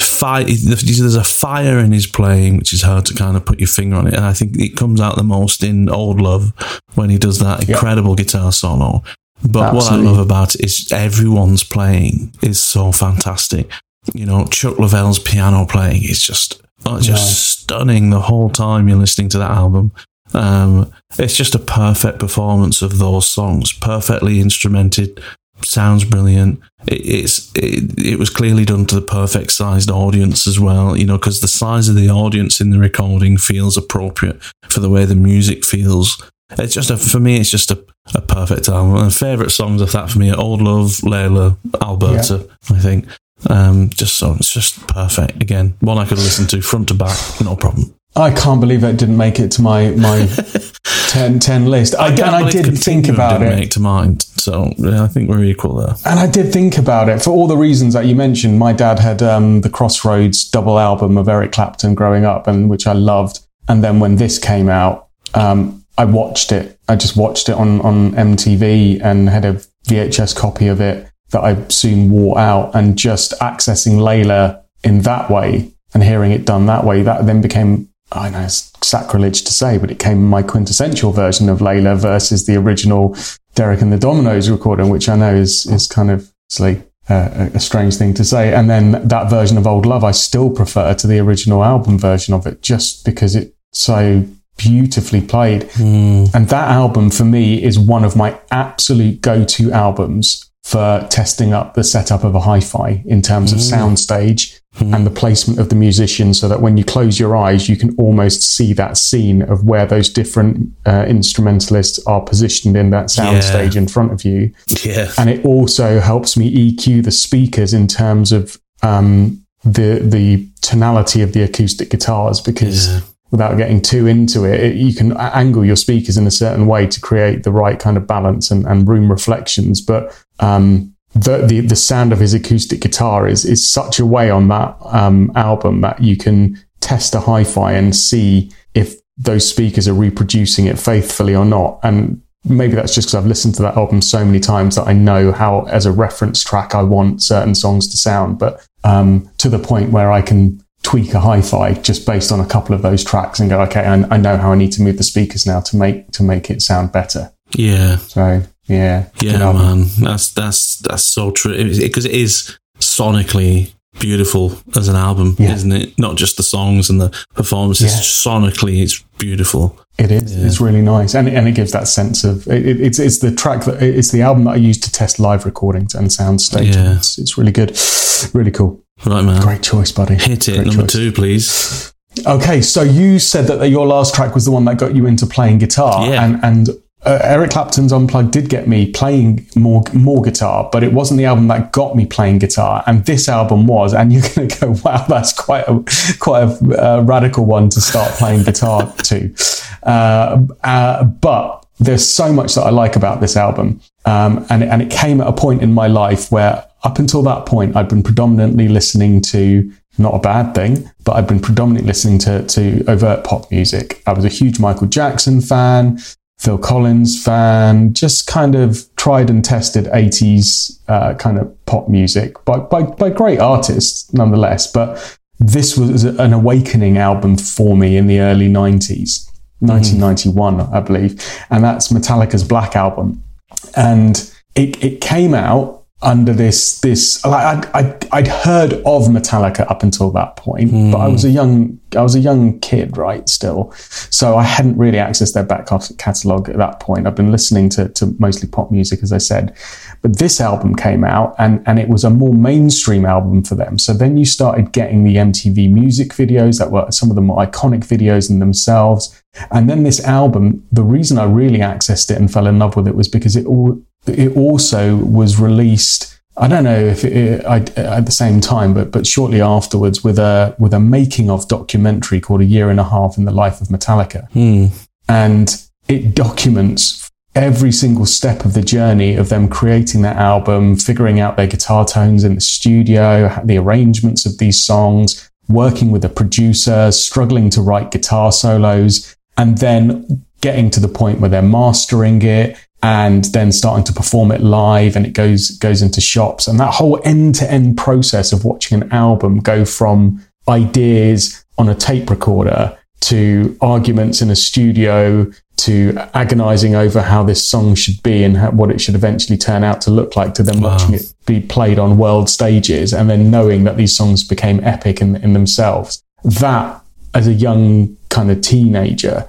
Speaker 1: fire. There's a fire in his playing, which is hard to kind of put your finger on it. And I think it comes out the most in Old Love when he does that
Speaker 2: Yeah.
Speaker 1: incredible guitar solo. But what I love about it is everyone's playing is so fantastic. You know, Chuck Leavell's piano playing is just oh, just stunning the whole time you're listening to that album. Um, it's just a perfect performance of those songs, perfectly instrumented, sounds brilliant. It, it's it, it was clearly done to the perfect sized audience as well, you know, because the size of the audience in the recording feels appropriate for the way the music feels. It's just a for me, it's just a, a perfect album. And favorite songs of that for me are Old Love, Layla, Alberta. I think. Um, just so it's just perfect. Again, one I could listen to front to back, no problem.
Speaker 2: I can't believe that didn't make it to my my 10, 10 list. I, and I did think about
Speaker 1: didn't
Speaker 2: it.
Speaker 1: Make to mind, so yeah, I think we're equal there.
Speaker 2: And I did think about it for all the reasons that you mentioned. My dad had um, the Crossroads double album of Eric Clapton growing up, and which I loved. And then when this came out, um, I watched it. I just watched it on on MTV and had a VHS copy of it that I soon wore out. And just accessing Layla in that way and hearing it done that way, that then became I know it's sacrilege to say, but it came my quintessential version of Layla versus the original Derek and the Dominos recording, which I know is is kind of obviously uh, a strange thing to say. And then that version of Old Love, I still prefer to the original album version of it, just because it's so beautifully played. And that album for me is one of my absolute go-to albums for testing up the setup of a hi-fi in terms of soundstage and the placement of the musician so that when you close your eyes you can almost see that scene of where those different uh, instrumentalists are positioned in that soundstage in front of you.
Speaker 1: Yeah,
Speaker 2: and it also helps me EQ the speakers in terms of um, the the tonality of the acoustic guitars because
Speaker 1: Yeah.
Speaker 2: Without getting too into it, it, you can angle your speakers in a certain way to create the right kind of balance and, and room reflections. But um, the, the the sound of his acoustic guitar is is such a way on that um, album that you can test a hi-fi and see if those speakers are reproducing it faithfully or not. And maybe that's just because I've listened to that album so many times that I know how, as a reference track, I want certain songs to sound. But um, to the point where I can tweak a hi-fi just based on a couple of those tracks and go, okay, I, I know how I need to move the speakers now to make to make it sound better.
Speaker 1: yeah,
Speaker 2: So yeah,
Speaker 1: yeah, man. That's that's that's so true because it is sonically beautiful as an album,
Speaker 2: Yeah.
Speaker 1: isn't it? Not just the songs and the performances.
Speaker 2: Yeah.
Speaker 1: Sonically, it's beautiful.
Speaker 2: It is. It's really nice, and and it gives that sense of it, it- it's it's the track that it's the album that I use to test live recordings and sound stage.
Speaker 1: Yeah.
Speaker 2: It's, it's really good, really cool.
Speaker 1: Right, man.
Speaker 2: Great choice, buddy.
Speaker 1: Hit it.
Speaker 2: Great
Speaker 1: Number
Speaker 2: choice.
Speaker 1: two, please.
Speaker 2: Okay, so you said that your last track was the one that got you into playing guitar,
Speaker 1: Yeah.
Speaker 2: and and uh, Eric Clapton's Unplugged did get me playing more more guitar, but it wasn't the album that got me playing guitar, and this album was. And you're going to go, wow, that's quite a quite a uh, radical one to start playing guitar to. Uh, uh, but there's so much that I like about this album, Um, and, and it came at a point in my life where up until that point, I'd been predominantly listening to not a bad thing, but I'd been predominantly listening to, to overt pop music. I was a huge Michael Jackson fan, Phil Collins fan, just kind of tried and tested 80s uh, kind of pop music by, by, by great artists nonetheless. But this was an awakening album for me in the early 90s, 1991, mm. I believe. And that's Metallica's Black Album. And it, it came out under this this like I'd, I'd, I'd heard of Metallica up until that point, mm. but I was a young I was a young kid, right? Still, so I hadn't really accessed their back catalog at that point. I've been listening to to mostly pop music, as I said, but this album came out and and it was a more mainstream album for them. So then you started getting the MTV music videos that were some of the more iconic videos in themselves. And then this album, the reason I really accessed it and fell in love with it was because it all it also was released. I don't know if it, I, at the same time, but but shortly afterwards, with a with a making of documentary called "A Year and a Half in the Life of Metallica,"
Speaker 1: hmm.
Speaker 2: and it documents every single step of the journey of them creating that album, figuring out their guitar tones in the studio, the arrangements of these songs, working with a producer, struggling to write guitar solos, and then getting to the point where they're mastering it and then starting to perform it live and it goes goes into shops and that whole end-to-end process of watching an album go from ideas on a tape recorder to arguments in a studio to agonizing over how this song should be and how, what it should eventually turn out to look like to then wow. watching it be played on world stages and then knowing that these songs became epic in, in themselves that as a young kind of teenager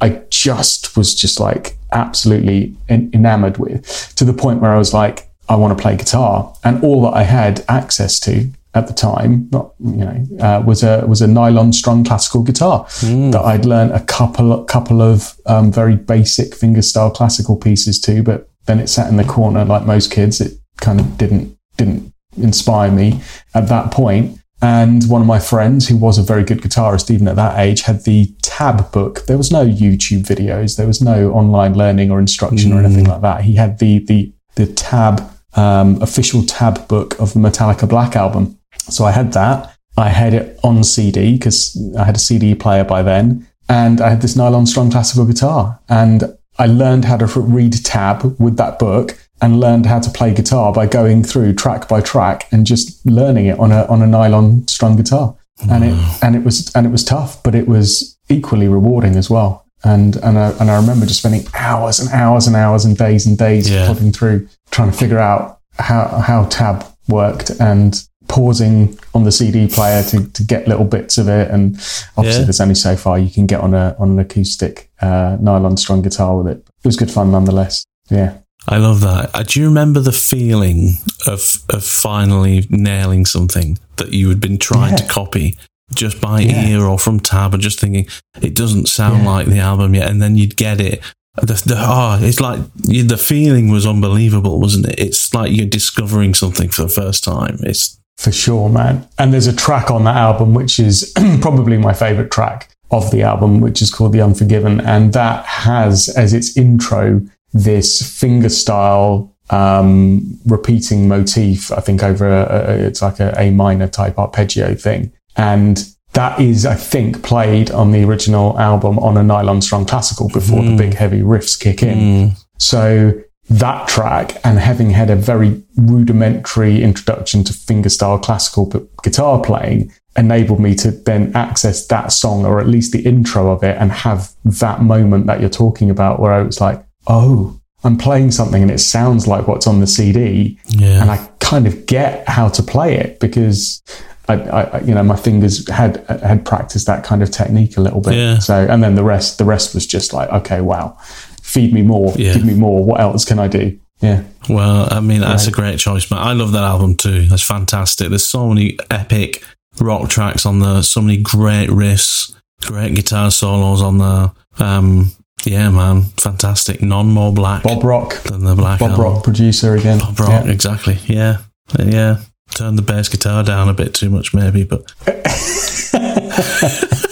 Speaker 2: I just was just like absolutely en- enamored with to the point where I was like, I want to play guitar. And all that I had access to at the time, not, you know, uh, was a, was a nylon strung classical guitar mm. that I'd learned a couple, couple of um, very basic fingerstyle classical pieces to, but then it sat in the corner like most kids. It kind of didn't, didn't inspire me at that point. And one of my friends, who was a very good guitarist even at that age, had the tab book. There was no YouTube videos, there was no online learning or instruction mm. or anything mm. like that. He had the the the tab um, official tab book of the Metallica Black album. So I had that. I had it on CD because I had a CD player by then, and I had this nylon strung classical guitar, and I learned how to read tab with that book and learned how to play guitar by going through track by track and just learning it on a on a nylon strung guitar. Wow. And it and it was and it was tough, but it was equally rewarding as well. And and I, and I remember just spending hours and hours and hours and days and days yeah. plodding through trying to figure out how how tab worked and pausing on the CD player to, to get little bits of it. And obviously, yeah. there's only so far you can get on a on an acoustic uh, nylon strung guitar with it. It was good fun nonetheless. Yeah.
Speaker 1: I love that. Uh, do you remember the feeling of of finally nailing something that you had been trying yeah. to copy just by yeah. ear or from tab, and just thinking it doesn't sound yeah. like the album yet, and then you'd get it. The, the, oh, it's like the feeling was unbelievable, wasn't it? It's like you're discovering something for the first time. It's
Speaker 2: for sure, man. And there's a track on that album which is probably my favorite track of the album, which is called The Unforgiven, and that has as its intro this fingerstyle um, repeating motif. I think over a, a, it's like a A minor type arpeggio thing, and that is, I think, played on the original album on a nylon strung classical before mm. the big heavy riffs kick in. Mm. So that track and having had a very rudimentary introduction to fingerstyle classical guitar playing enabled me to then access that song or at least the intro of it and have that moment that you're talking about where I was like, oh, I'm playing something and it sounds like what's on the CD.
Speaker 1: Yeah.
Speaker 2: And I kind of get how to play it because I, I, you know, my fingers had had practiced that kind of technique a little bit.
Speaker 1: Yeah.
Speaker 2: So, and then the rest, the rest was just like, okay, wow, feed me more, yeah. give me more. What else can I do? Yeah.
Speaker 1: Well, I mean, that's right. a great choice, man. I love that album too. That's fantastic. There's so many epic rock tracks on there. So many great riffs, great guitar solos on there. Um, yeah, man, fantastic. None more black.
Speaker 2: Bob Rock
Speaker 1: than the black.
Speaker 2: Bob album. Rock producer again.
Speaker 1: Bob Rock, yeah. exactly. Yeah, yeah. Turn the bass guitar down a bit too much, maybe, but.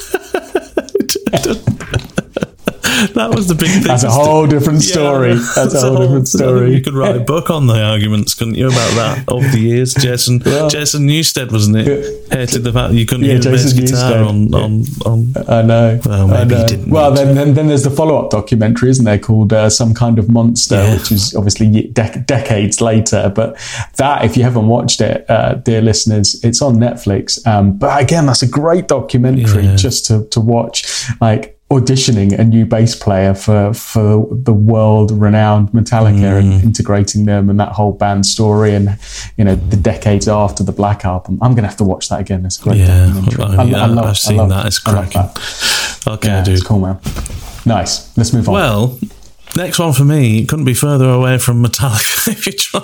Speaker 1: that was the big thing.
Speaker 2: That's a whole different story. Yeah, that's, that's, a whole, different story.
Speaker 1: You could write a book on the arguments, couldn't you, about that over the years? Jason well, Jason Newsted, wasn't it? Hated the fact you couldn't yeah, hear bass guitar on, on, on.
Speaker 2: I know.
Speaker 1: Well, maybe know. didn't.
Speaker 2: Well, then, then, then there's the follow up documentary, isn't there, called uh, Some Kind of Monster, yeah. which is obviously de- decades later. But that, if you haven't watched it, uh, dear listeners, it's on Netflix. Um, but again, that's a great documentary yeah. just to, to watch. Like, auditioning a new bass player for for the world renowned Metallica mm. and integrating them and that whole band story and you know the decades after the Black album. I'm gonna have to watch that again. It's great.
Speaker 1: Yeah, I, I, I love, I've seen love, that. It's cracking. That. Okay, yeah, dude.
Speaker 2: It's cool, man. Nice. Let's move on.
Speaker 1: Well, Next one for me, couldn't be further away from Metallica if you try.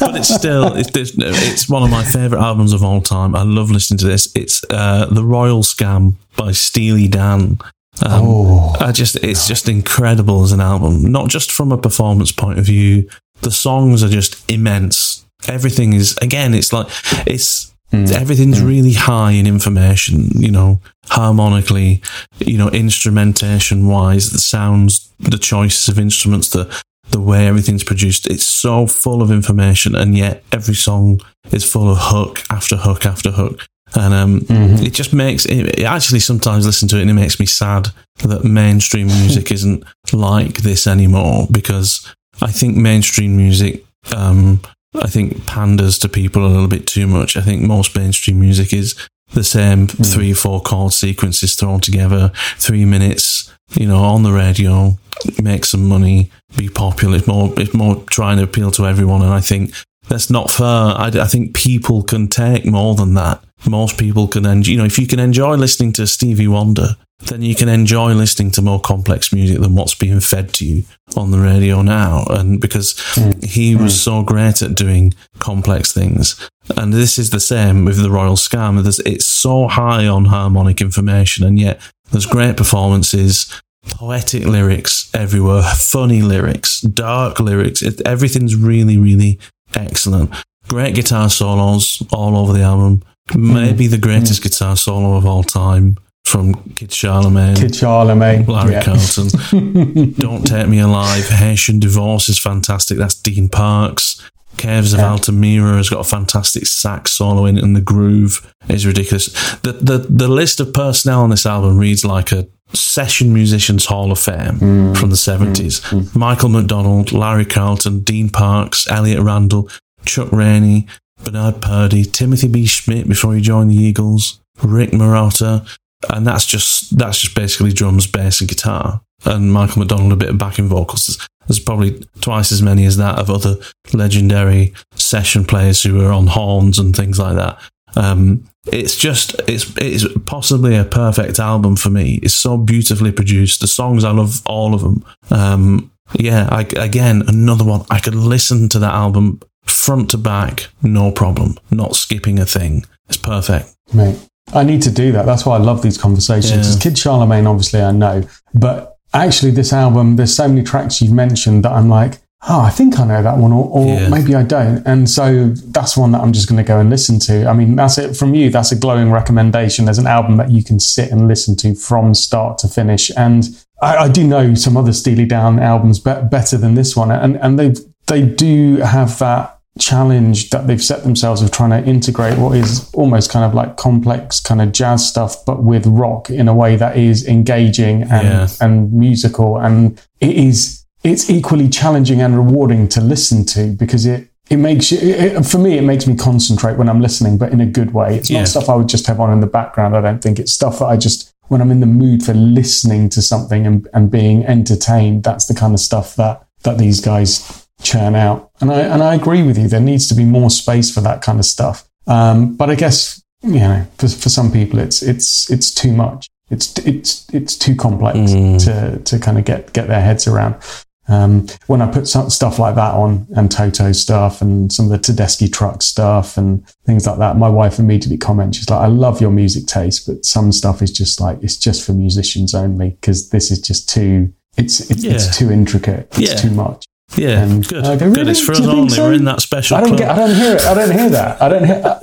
Speaker 1: But it's still, it's, it's one of my favourite albums of all time. I love listening to this. It's uh, The Royal Scam by Steely Dan. Um, oh. I just, it's just incredible as an album, not just from a performance point of view. The songs are just immense. Everything is, again, it's like, it's, Mm. Everything's mm. really high in information, you know, harmonically, you know, instrumentation wise, the sounds, the choices of instruments, the the way everything's produced. It's so full of information, and yet every song is full of hook after hook after hook. And um, mm-hmm. it just makes it, it, actually sometimes listen to it and it makes me sad that mainstream music isn't like this anymore because I think mainstream music um, I think panders to people a little bit too much. I think most mainstream music is the same mm. three, four chord sequences thrown together, three minutes, you know, on the radio, make some money, be popular. It's more, it's more trying to appeal to everyone. And I think that's not fair. I, I think people can take more than that. Most people can, enjoy, you know, if you can enjoy listening to Stevie Wonder, then you can enjoy listening to more complex music than what's being fed to you on the radio now. And because mm. he was mm. so great at doing complex things. And this is the same with the Royal Scam. There's, it's so high on harmonic information, and yet there's great performances, poetic lyrics everywhere, funny lyrics, dark lyrics. It, everything's really, really excellent. Great guitar solos all over the album. Maybe the greatest mm. guitar solo of all time from Kid Charlemagne.
Speaker 2: Kid Charlemagne.
Speaker 1: Larry yeah. Carlton. Don't Take Me Alive. Haitian Divorce is fantastic. That's Dean Parks. Caves of. Altamira has got a fantastic sax solo in it, and the groove is ridiculous. The, the the list of personnel on this album reads like a session musicians hall of fame mm. from the 70s. Mm. mm. Michael McDonald, Larry Carlton, Dean Parks, Elliot Randall, Chuck Rainey, Bernard Purdie, Timothy B. Schmit before he joined the Eagles, Rick Marotta, and that's just that's just basically drums, bass, and guitar. And Michael McDonald a bit of backing vocals. There's, probably twice as many as that of other legendary session players who are on horns and things like that. Um, it's just it's it's possibly a perfect album for me. It's so beautifully produced. The songs I love all of them. Um, yeah, I, again another one. I could listen to that album front to back, no problem. Not skipping a thing. It's perfect.
Speaker 2: Mate, I need to do that. That's why I love these conversations. Yeah. Kid Charlemagne, obviously, I know, but actually, this album, there's so many tracks you've mentioned that I'm like, oh, I think I know that one, or, or yeah. maybe I don't. And so that's one that I'm just going to go and listen to. I mean, that's it from you. That's a glowing recommendation. There's an album that you can sit and listen to from start to finish. And I, I do know some other Steely Dan albums be- better than this one, and and they they do have that challenge that they've set themselves of trying to integrate what is almost kind of like complex kind of jazz stuff but with rock in a way that is engaging and yeah. and musical and it is it's equally challenging and rewarding to listen to because it it makes you it, for me it makes me concentrate when i'm listening but in a good way it's yeah. not stuff i would just have on in the background i don't think it's stuff that i just when i'm in the mood for listening to something and, and being entertained that's the kind of stuff that that these guys churn out. And I and I agree with you. There needs to be more space for that kind of stuff. Um, but I guess you know, for, for some people, it's it's it's too much. It's it's it's too complex mm. to to kind of get get their heads around. Um, when I put some stuff like that on and Toto stuff and some of the Tedeschi truck stuff and things like that, my wife immediately comments, she's like, I love your music taste, but some stuff is just like, it's just for musicians only because this is just too, it's, it's, yeah. it's too intricate. It's yeah. too much.
Speaker 1: Yeah,
Speaker 2: And
Speaker 1: good.
Speaker 2: I go,
Speaker 1: good.
Speaker 2: "Really?
Speaker 1: It's for us only.
Speaker 2: so?"
Speaker 1: We're in that special
Speaker 2: I don't
Speaker 1: club.
Speaker 2: get. I don't hear it. I don't hear that. I don't hear.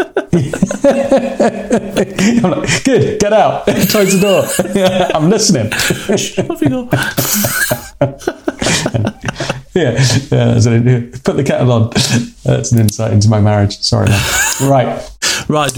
Speaker 2: I'm like, good. Get out. Close the door. I'm listening.
Speaker 1: Off you go.
Speaker 2: yeah, yeah. That's it. Put the kettle on. That's an insight into my marriage. Sorry, man. Right.
Speaker 1: Right,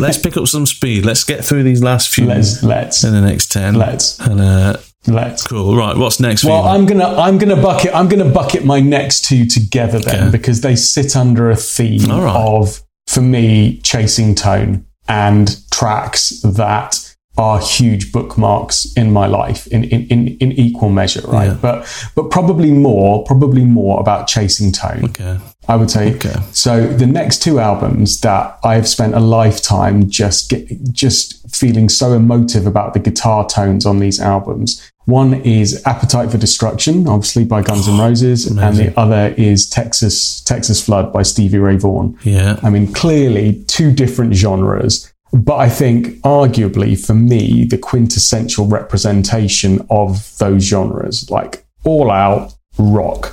Speaker 1: let's pick up some speed. Let's get through these last few
Speaker 2: Let's let's
Speaker 1: in the next ten.
Speaker 2: let's
Speaker 1: And uh,
Speaker 2: let's.
Speaker 1: cool. Right, what's next?
Speaker 2: Well? I'm gonna I'm gonna bucket I'm gonna bucket my next two together then
Speaker 1: Okay.
Speaker 2: because they sit under a theme
Speaker 1: right.
Speaker 2: of for me chasing tone and tracks that are huge bookmarks in my life in in, in, in equal measure, right?
Speaker 1: Yeah.
Speaker 2: But but probably more probably more about chasing tone.
Speaker 1: okay.
Speaker 2: I would say.
Speaker 1: Okay.
Speaker 2: So the next two albums that I've spent a lifetime just get, just feeling so emotive about the guitar tones on these albums. One is Appetite for Destruction, obviously by Guns N' oh, Roses, and the other is Texas Texas Flood by Stevie Ray Vaughan.
Speaker 1: Yeah.
Speaker 2: I mean, clearly two different genres, but I think arguably for me, the quintessential representation of those genres, like all out rock,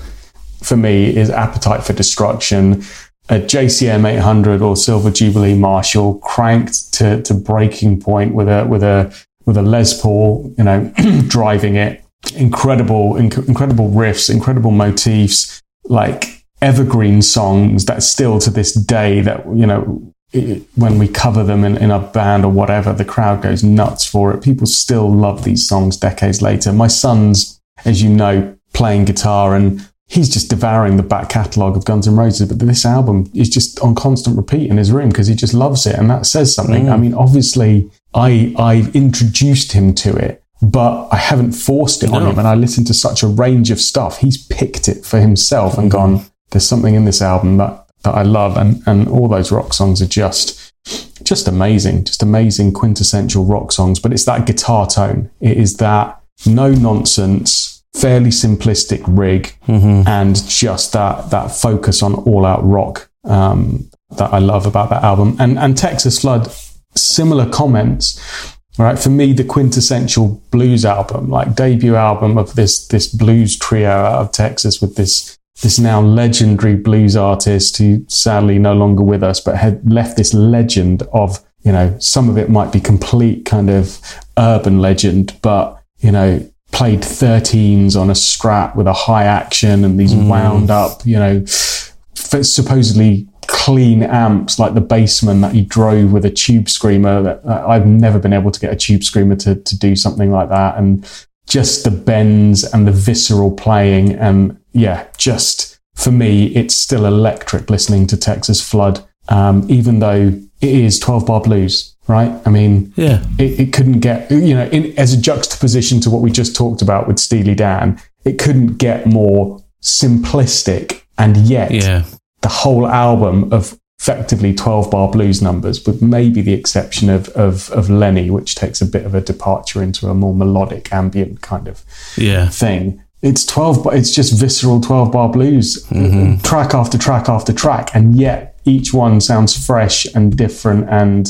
Speaker 2: for me is Appetite for Destruction, a JCM 800 or Silver Jubilee Marshall cranked to, to breaking point with a, with a, with a Les Paul, you know, driving it. Incredible, inc- incredible riffs, incredible motifs, like evergreen songs that still to this day that, you know, it, when we cover them in, in a band or whatever, the crowd goes nuts for it. People still love these songs decades later. My son's, as you know, playing guitar and he's just devouring the back catalogue of Guns N' Roses. But this album is just on constant repeat in his room because he just loves it. And that says something. Mm. I mean, obviously, I, I've introduced him to it. But I haven't forced it on him, and I listened to such a range of stuff. He's picked it for himself and mm. gone. There's something in this album that that I love, and and all those rock songs are just just amazing, just amazing quintessential rock songs. But it's that guitar tone. It is that no nonsense, fairly simplistic rig, and just that that focus on all out rock um, that I love about that album. And and Texas Flood, similar comments. Right, for me, the quintessential blues album, like debut album of this this blues trio out of Texas with this this now legendary blues artist who sadly no longer with us, but had left this legend of, you know, some of it might be complete kind of urban legend, but, you know, played 13s on a strat with a high action and these wound up, you know, supposedly clean amps like the bassman that he drove with a tube screamer that that I've never been able to get a tube screamer to, to do something like that. And just the bends and the visceral playing and yeah, just for me, it's still electric listening to Texas Flood, um, even though it is 12 bar blues, right? I mean,
Speaker 1: Yeah.
Speaker 2: it, it couldn't get, you know, in, as a juxtaposition to what we just talked about with Steely Dan, it couldn't get more simplistic and yet
Speaker 1: Yeah.
Speaker 2: the whole album of effectively 12 bar blues numbers, with maybe the exception of, of, of Lenny, which takes a bit of a departure into a more melodic, ambient kind of
Speaker 1: Yeah.
Speaker 2: thing. It's 12, bar- it's just visceral 12 bar blues, mm-hmm. track after track after track. And yet each one sounds fresh and different. And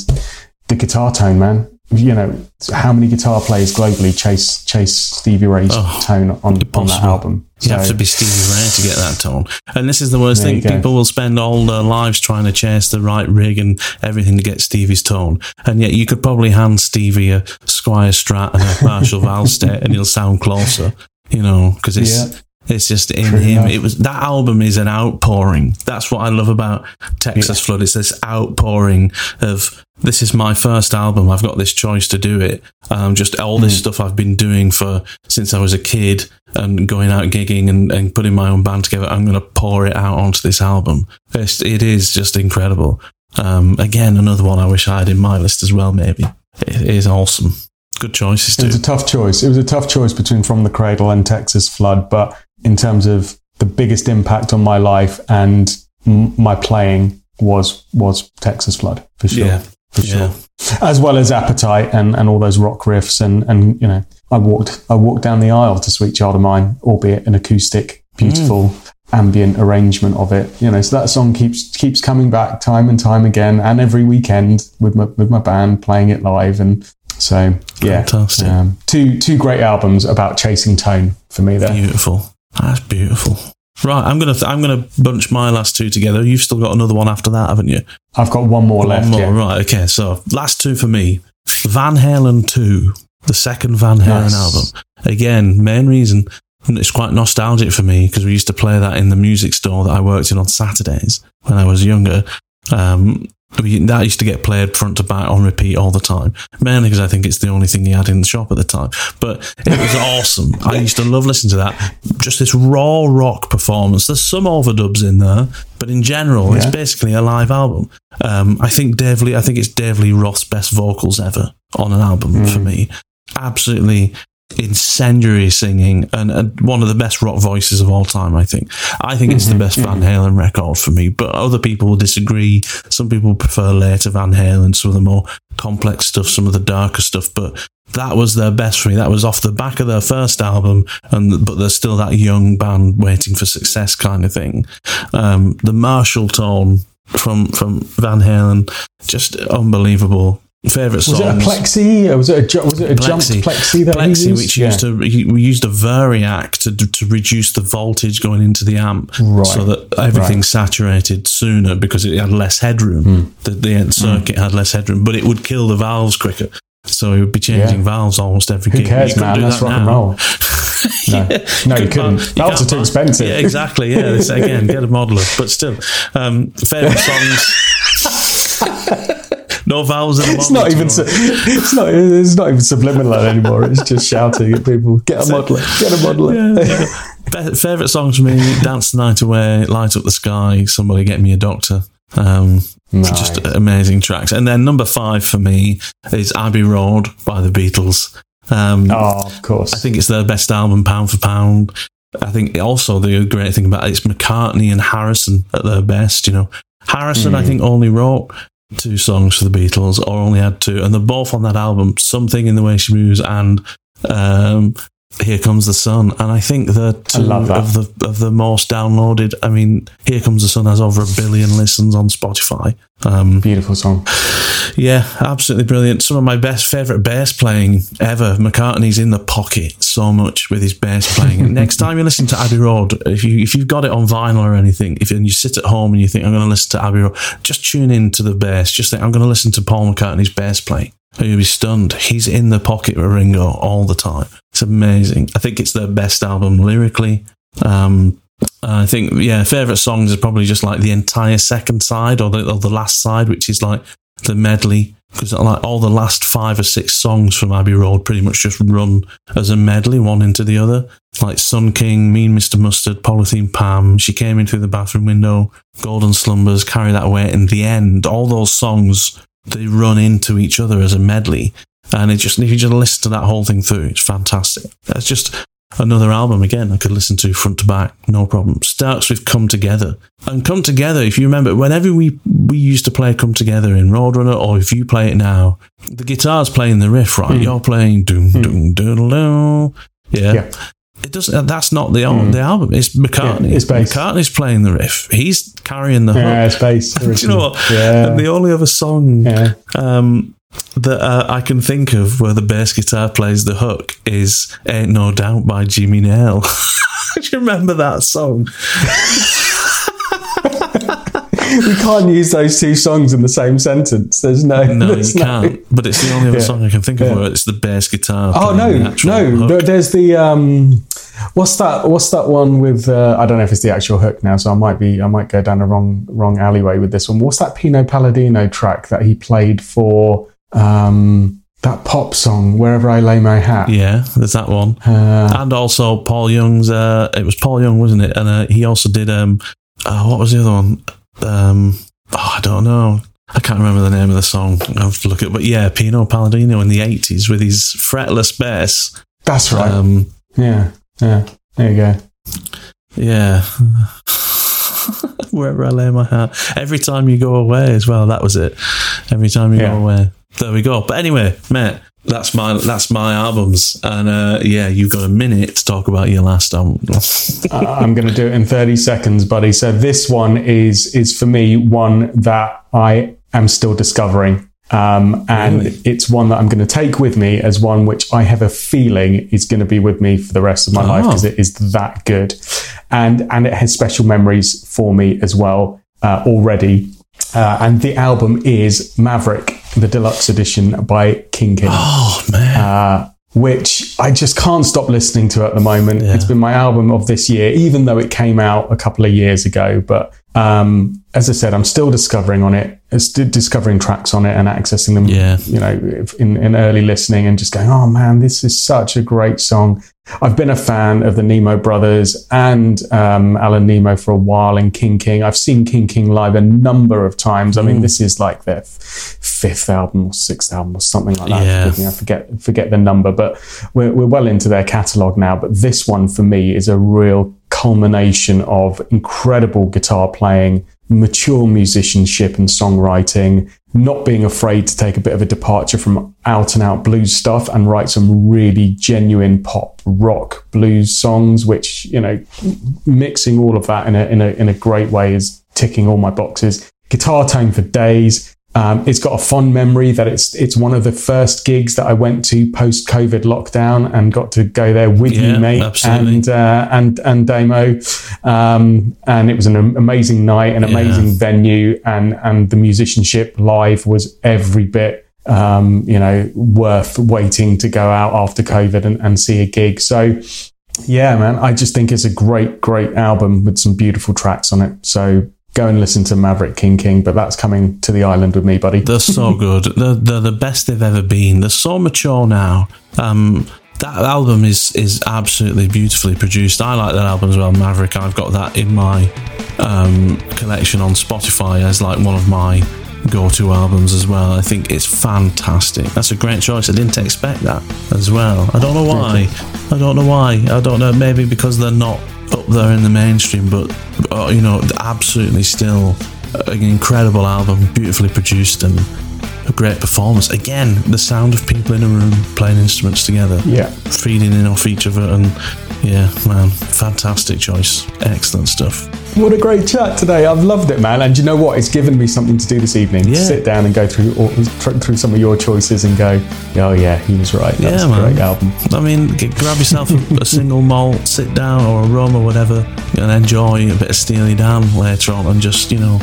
Speaker 2: the guitar tone, man, you know, how many guitar players globally chase, chase Stevie Ray's oh, tone on, on that album?
Speaker 1: You have to be Stevie Ray to get that tone. And this is the worst thing. People will spend all their lives trying to chase the right rig and everything to get Stevie's tone. And yet you could probably hand Stevie a Squier Strat and a Marshall Valvestate and he'll sound closer, you know, because it's.
Speaker 2: Yeah.
Speaker 1: It's just in
Speaker 2: True
Speaker 1: him.
Speaker 2: enough.
Speaker 1: It was that album is an outpouring. That's what I love about Texas Flood. It's this outpouring of this is my first album. I've got this choice to do it. Um, just all this stuff I've been doing for since I was a kid and going out gigging and, and putting my own band together. I'm going to pour it out onto this album. It's, it is just incredible. Um, again, another one I wish I had in my list as well. Maybe it is awesome. Good choices
Speaker 2: It was a tough choice. It was a tough choice between From the Cradle and Texas Flood, but in terms of the biggest impact on my life and m- my playing was was Texas Flood for sure.
Speaker 1: Yeah.
Speaker 2: For sure.
Speaker 1: Yeah.
Speaker 2: As well as Appetite and, and all those rock riffs and, and you know, I walked I walked down the aisle to Sweet Child of Mine, albeit an acoustic, beautiful mm. ambient arrangement of it. You know, so that song keeps keeps coming back time and time again and every weekend with my with my band playing it live and so yeah,
Speaker 1: Fantastic.
Speaker 2: um, two two great albums about chasing tone for me there.
Speaker 1: Beautiful. That's beautiful. Right, I'm gonna th- I'm gonna bunch my last two together. You've still got another one after that, haven't you?
Speaker 2: I've got one more left.
Speaker 1: One more,
Speaker 2: yeah.
Speaker 1: right? Okay, so last two for me: Van Halen two, the second Van Halen
Speaker 2: Nice.
Speaker 1: album. Again, main reason it's quite nostalgic for me because we used to play that in the music store that I worked in on Saturdays when I was younger. Um, that used to get played front to back on repeat all the time, mainly because I think it's the only thing he had in the shop at the time. But it was awesome. I used to love listening to that. Just this raw rock performance. There's some overdubs in there, but in general, it's basically a live album. Um, I think Dave Lee. I think it's Dave Lee Roth's best vocals ever on an album for me. Absolutely incendiary singing and, and one of the best rock voices of all time. I think. I think it's the best Van Halen record for me, but other people will disagree. Some people prefer later Van Halen, some of the more complex stuff, some of the darker stuff, but. That was their best for me. That was off the back of their first album, and but there's still that young band waiting for success kind of thing. Um, the Marshall tone from from Van Halen, just unbelievable. Favorite
Speaker 2: Was
Speaker 1: songs.
Speaker 2: it a plexi? Or was it a was it a jumped plexi that
Speaker 1: Plexi,
Speaker 2: he used?
Speaker 1: which
Speaker 2: Yeah.
Speaker 1: used to we used a Variac to to reduce the voltage going into the amp,
Speaker 2: Right.
Speaker 1: so that everything
Speaker 2: Right.
Speaker 1: saturated sooner because it had less headroom.
Speaker 2: Hmm.
Speaker 1: The, the end circuit had less headroom, but it would kill the valves quicker. So it would be changing
Speaker 2: Yeah.
Speaker 1: valves almost every
Speaker 2: Who
Speaker 1: gig.
Speaker 2: cares,
Speaker 1: You couldn't
Speaker 2: man?
Speaker 1: do
Speaker 2: That's
Speaker 1: that
Speaker 2: rock and roll. No, no, you couldn't.
Speaker 1: buy-
Speaker 2: Valves
Speaker 1: can't
Speaker 2: are too expensive.
Speaker 1: Yeah, exactly. Yeah, this, again, get a modeler, but still, um, favorite songs. no valves in a
Speaker 2: It's not even. Su- it's not. It's not even subliminal anymore. It's just shouting at people. Get a modeler. Get a modeler.
Speaker 1: Be- favorite songs for me: "Dance the Night Away," "Light Up the Sky," "Somebody Get Me a Doctor." Um,
Speaker 2: Nice.
Speaker 1: Just amazing tracks. And then number five for me is Abbey Road by the Beatles. Um,
Speaker 2: oh, of course.
Speaker 1: I think it's their best album, pound for pound. I think also the great thing about it is McCartney and Harrison at their best. You know, Harrison I think only wrote two songs for the Beatles, or only had two, and they're both on that album. Something in the way she moves and um, Here Comes the Sun. And I think they're two
Speaker 2: that.
Speaker 1: of the of the most downloaded. I mean, Here Comes the Sun has over a billion listens on Spotify. Um,
Speaker 2: Beautiful song.
Speaker 1: yeah, absolutely brilliant. Some of my best favorite bass playing ever. McCartney's in the pocket so much with his bass playing. Next time you listen to Abbey Road, if you if you've got it on vinyl or anything, if and you sit at home and you think I'm going to listen to Abbey Road, just tune in to the bass. Just think I'm going to listen to Paul McCartney's bass playing. And You'll be stunned. He's in the pocket with Ringo all the time. It's amazing. I think it's their best album lyrically. Um, I think, yeah, favorite songs is probably just like the entire second side or the, or the last side, which is like the medley. Because like all the last five or six songs from Abbey Road pretty much just run as a medley, one into the other. Like Sun King, Mean Mr. Mustard, Polythene Pam, She Came In Through the Bathroom Window, Golden Slumbers, Carry That Away, and The End. All those songs, they run into each other as a medley. And it just, if you just listen to that whole thing through, it's fantastic. It's just another album again I could listen to front to back, no problem. Starts with Come Together. And Come Together, if you remember, whenever we, we used to play Come Together in Roadrunner, or if you play it now, the guitar's playing the riff, right? Hmm. You're playing doom, hmm. doom, doodle, doo. Yeah.
Speaker 2: Yeah.
Speaker 1: It doesn't. That's not the al- hmm. the album. It's McCartney.
Speaker 2: Yeah, it's bass.
Speaker 1: McCartney's playing the riff. He's carrying the
Speaker 2: Yeah,
Speaker 1: hook.
Speaker 2: space.
Speaker 1: Do you know what?
Speaker 2: Yeah.
Speaker 1: And the only other song
Speaker 2: Yeah.
Speaker 1: um, that uh, I can think of where the bass guitar plays the hook is "Ain't No Doubt" by Jimmy Nail. Do you remember that song?
Speaker 2: we can't use those two songs in the same sentence. There's no.
Speaker 1: No, you
Speaker 2: there's
Speaker 1: can't. But it's the only other
Speaker 2: Yeah.
Speaker 1: song I can think of
Speaker 2: Yeah.
Speaker 1: where it's the bass guitar.
Speaker 2: Oh no, no!
Speaker 1: hook.
Speaker 2: There's the um, what's that? What's that one with? Uh, I don't know if it's the actual hook now, so I might be I might go down the wrong wrong alleyway with this one. What's that Pino Palladino track that he played for um, that pop song? Wherever I lay my hat.
Speaker 1: Yeah, there's that one.
Speaker 2: Uh,
Speaker 1: and also Paul Young's. Uh, it was Paul Young, wasn't it? And uh, he also did. Um, uh, what was the other one? Um, oh, I don't know. I can't remember the name of the song. I have to look at. But yeah, Pino Palladino in the '80s with his fretless bass.
Speaker 2: that's right.
Speaker 1: Um,
Speaker 2: yeah, yeah. There you go.
Speaker 1: yeah. Wherever I lay my hat. Every time you go away as well. That was it. Every time you
Speaker 2: Yeah.
Speaker 1: go away. There we go. But anyway, mate, that's my that's my albums. And uh, yeah, you've got a minute to talk about your last album.
Speaker 2: I- I'm going to do it in 30 seconds, buddy. So this one is is for me one that I am still discovering. Um, and
Speaker 1: Really?
Speaker 2: it's one that I'm going to take with me as one which I have a feeling is going to be with me for the rest of my life
Speaker 1: Oh.
Speaker 2: because it is that good. And, and it has special memories for me as well, uh, already. Uh, and the album is Maverick, the deluxe edition by King King
Speaker 1: Oh man,
Speaker 2: uh, which I just can't stop listening to at the moment.
Speaker 1: Yeah.
Speaker 2: It's been my album of this year, even though it came out a couple of years ago. But um, as I said, I'm still discovering on it, discovering tracks on it and accessing them.
Speaker 1: Yeah.
Speaker 2: you know, in, in early listening and just going, oh man, this is such a great song. I've been a fan of the Nimmo brothers and um, Alan Nimmo for a while and King King. I've seen King King live a number of times. I mean, this is like their fifth album or sixth album or something like that.
Speaker 1: Yeah.
Speaker 2: Me, I forget forget the number, but we're, we're well into their catalogue now. But this one for me is a real culmination of incredible guitar playing, mature musicianship and songwriting, not being afraid to take a bit of a departure from out and out blues stuff and write some really genuine pop rock blues songs, which, you know, mixing all of that in a, in a, in a great way is ticking all my boxes. Guitar tone for days. Um, it's got a fond memory that it's it's one of the first gigs that I went to post COVID lockdown and got to go there with
Speaker 1: Yeah,
Speaker 2: you, mate,
Speaker 1: absolutely.
Speaker 2: and uh, and and Damo, um, and it was an amazing night, an amazing venue, and and the musicianship live was every bit um, you know worth waiting to go out after COVID and, and see a gig. So yeah, man, I just think it's a great, great album with some beautiful tracks on it. So go and listen to Maverick King King, but that's coming to the island with me, buddy.
Speaker 1: they're so good. They're, they're the best they've ever been. They're so mature now. Um, that album is is absolutely beautifully produced. I like that album as well, Maverick. I've got that in my um, collection on Spotify as like one of my go-to albums as well. I think it's fantastic. That's a great choice. I didn't expect that as well. I don't know why. I don't know why. I don't know. Maybe because they're not up there in the mainstream, but uh, you know, absolutely still an incredible album, beautifully produced and a great performance. Again, the sound of people in a room playing instruments together,
Speaker 2: Yeah.
Speaker 1: feeding in off each other, and yeah, man, fantastic choice. Excellent stuff.
Speaker 2: What a great chat today. I've loved it, man. And you know what? It's given me something to do this evening.
Speaker 1: Yeah.
Speaker 2: Sit down and go through all, tr- through some of your choices and go, oh yeah, he was right. That's
Speaker 1: Yeah,
Speaker 2: a
Speaker 1: man.
Speaker 2: great album.
Speaker 1: I mean, grab yourself a, a single malt, sit down, or a rum or whatever, and enjoy a bit of Steely Dan later on, and just you know.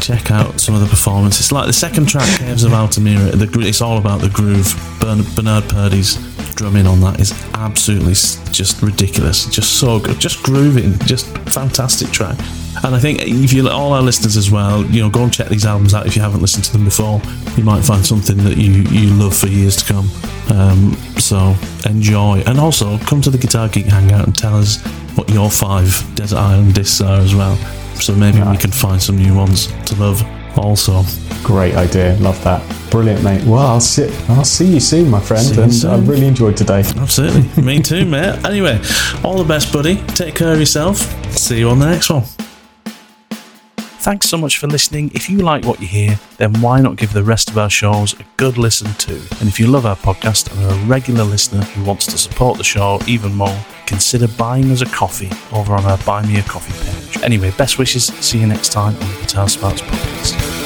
Speaker 1: Check out some of the performances. It's like the second track, Caves of Altamira, the, it's all about the groove. Bern, Bernard Purdie's drumming on that is absolutely just ridiculous. Just so good. Just grooving. Just fantastic track. And I think if you all our listeners as well, you know, go and check these albums out if you haven't listened to them before. You might find something that you you love for years to come. Um, so enjoy, and also come to the Guitar Geek Hangout and tell us what your five Desert Island discs are as well. So maybe we can find some new ones to love. Also,
Speaker 2: Great idea. Love that. Brilliant, mate. Well, I'll sit. I'll see you soon, my friend.
Speaker 1: See
Speaker 2: and
Speaker 1: soon.
Speaker 2: I've really enjoyed today.
Speaker 1: absolutely, me too, mate. Anyway, all the best, buddy. Take care of yourself. See you on the next one. Thanks so much for listening. If you like what you hear, then why not give the rest of our shows a good listen too? And if you love our podcast and are a regular listener who wants to support the show even more, consider buying us a coffee over on our Buy Me a Coffee page. Anyway, best wishes. See you next time on the Guitar Smarts podcast.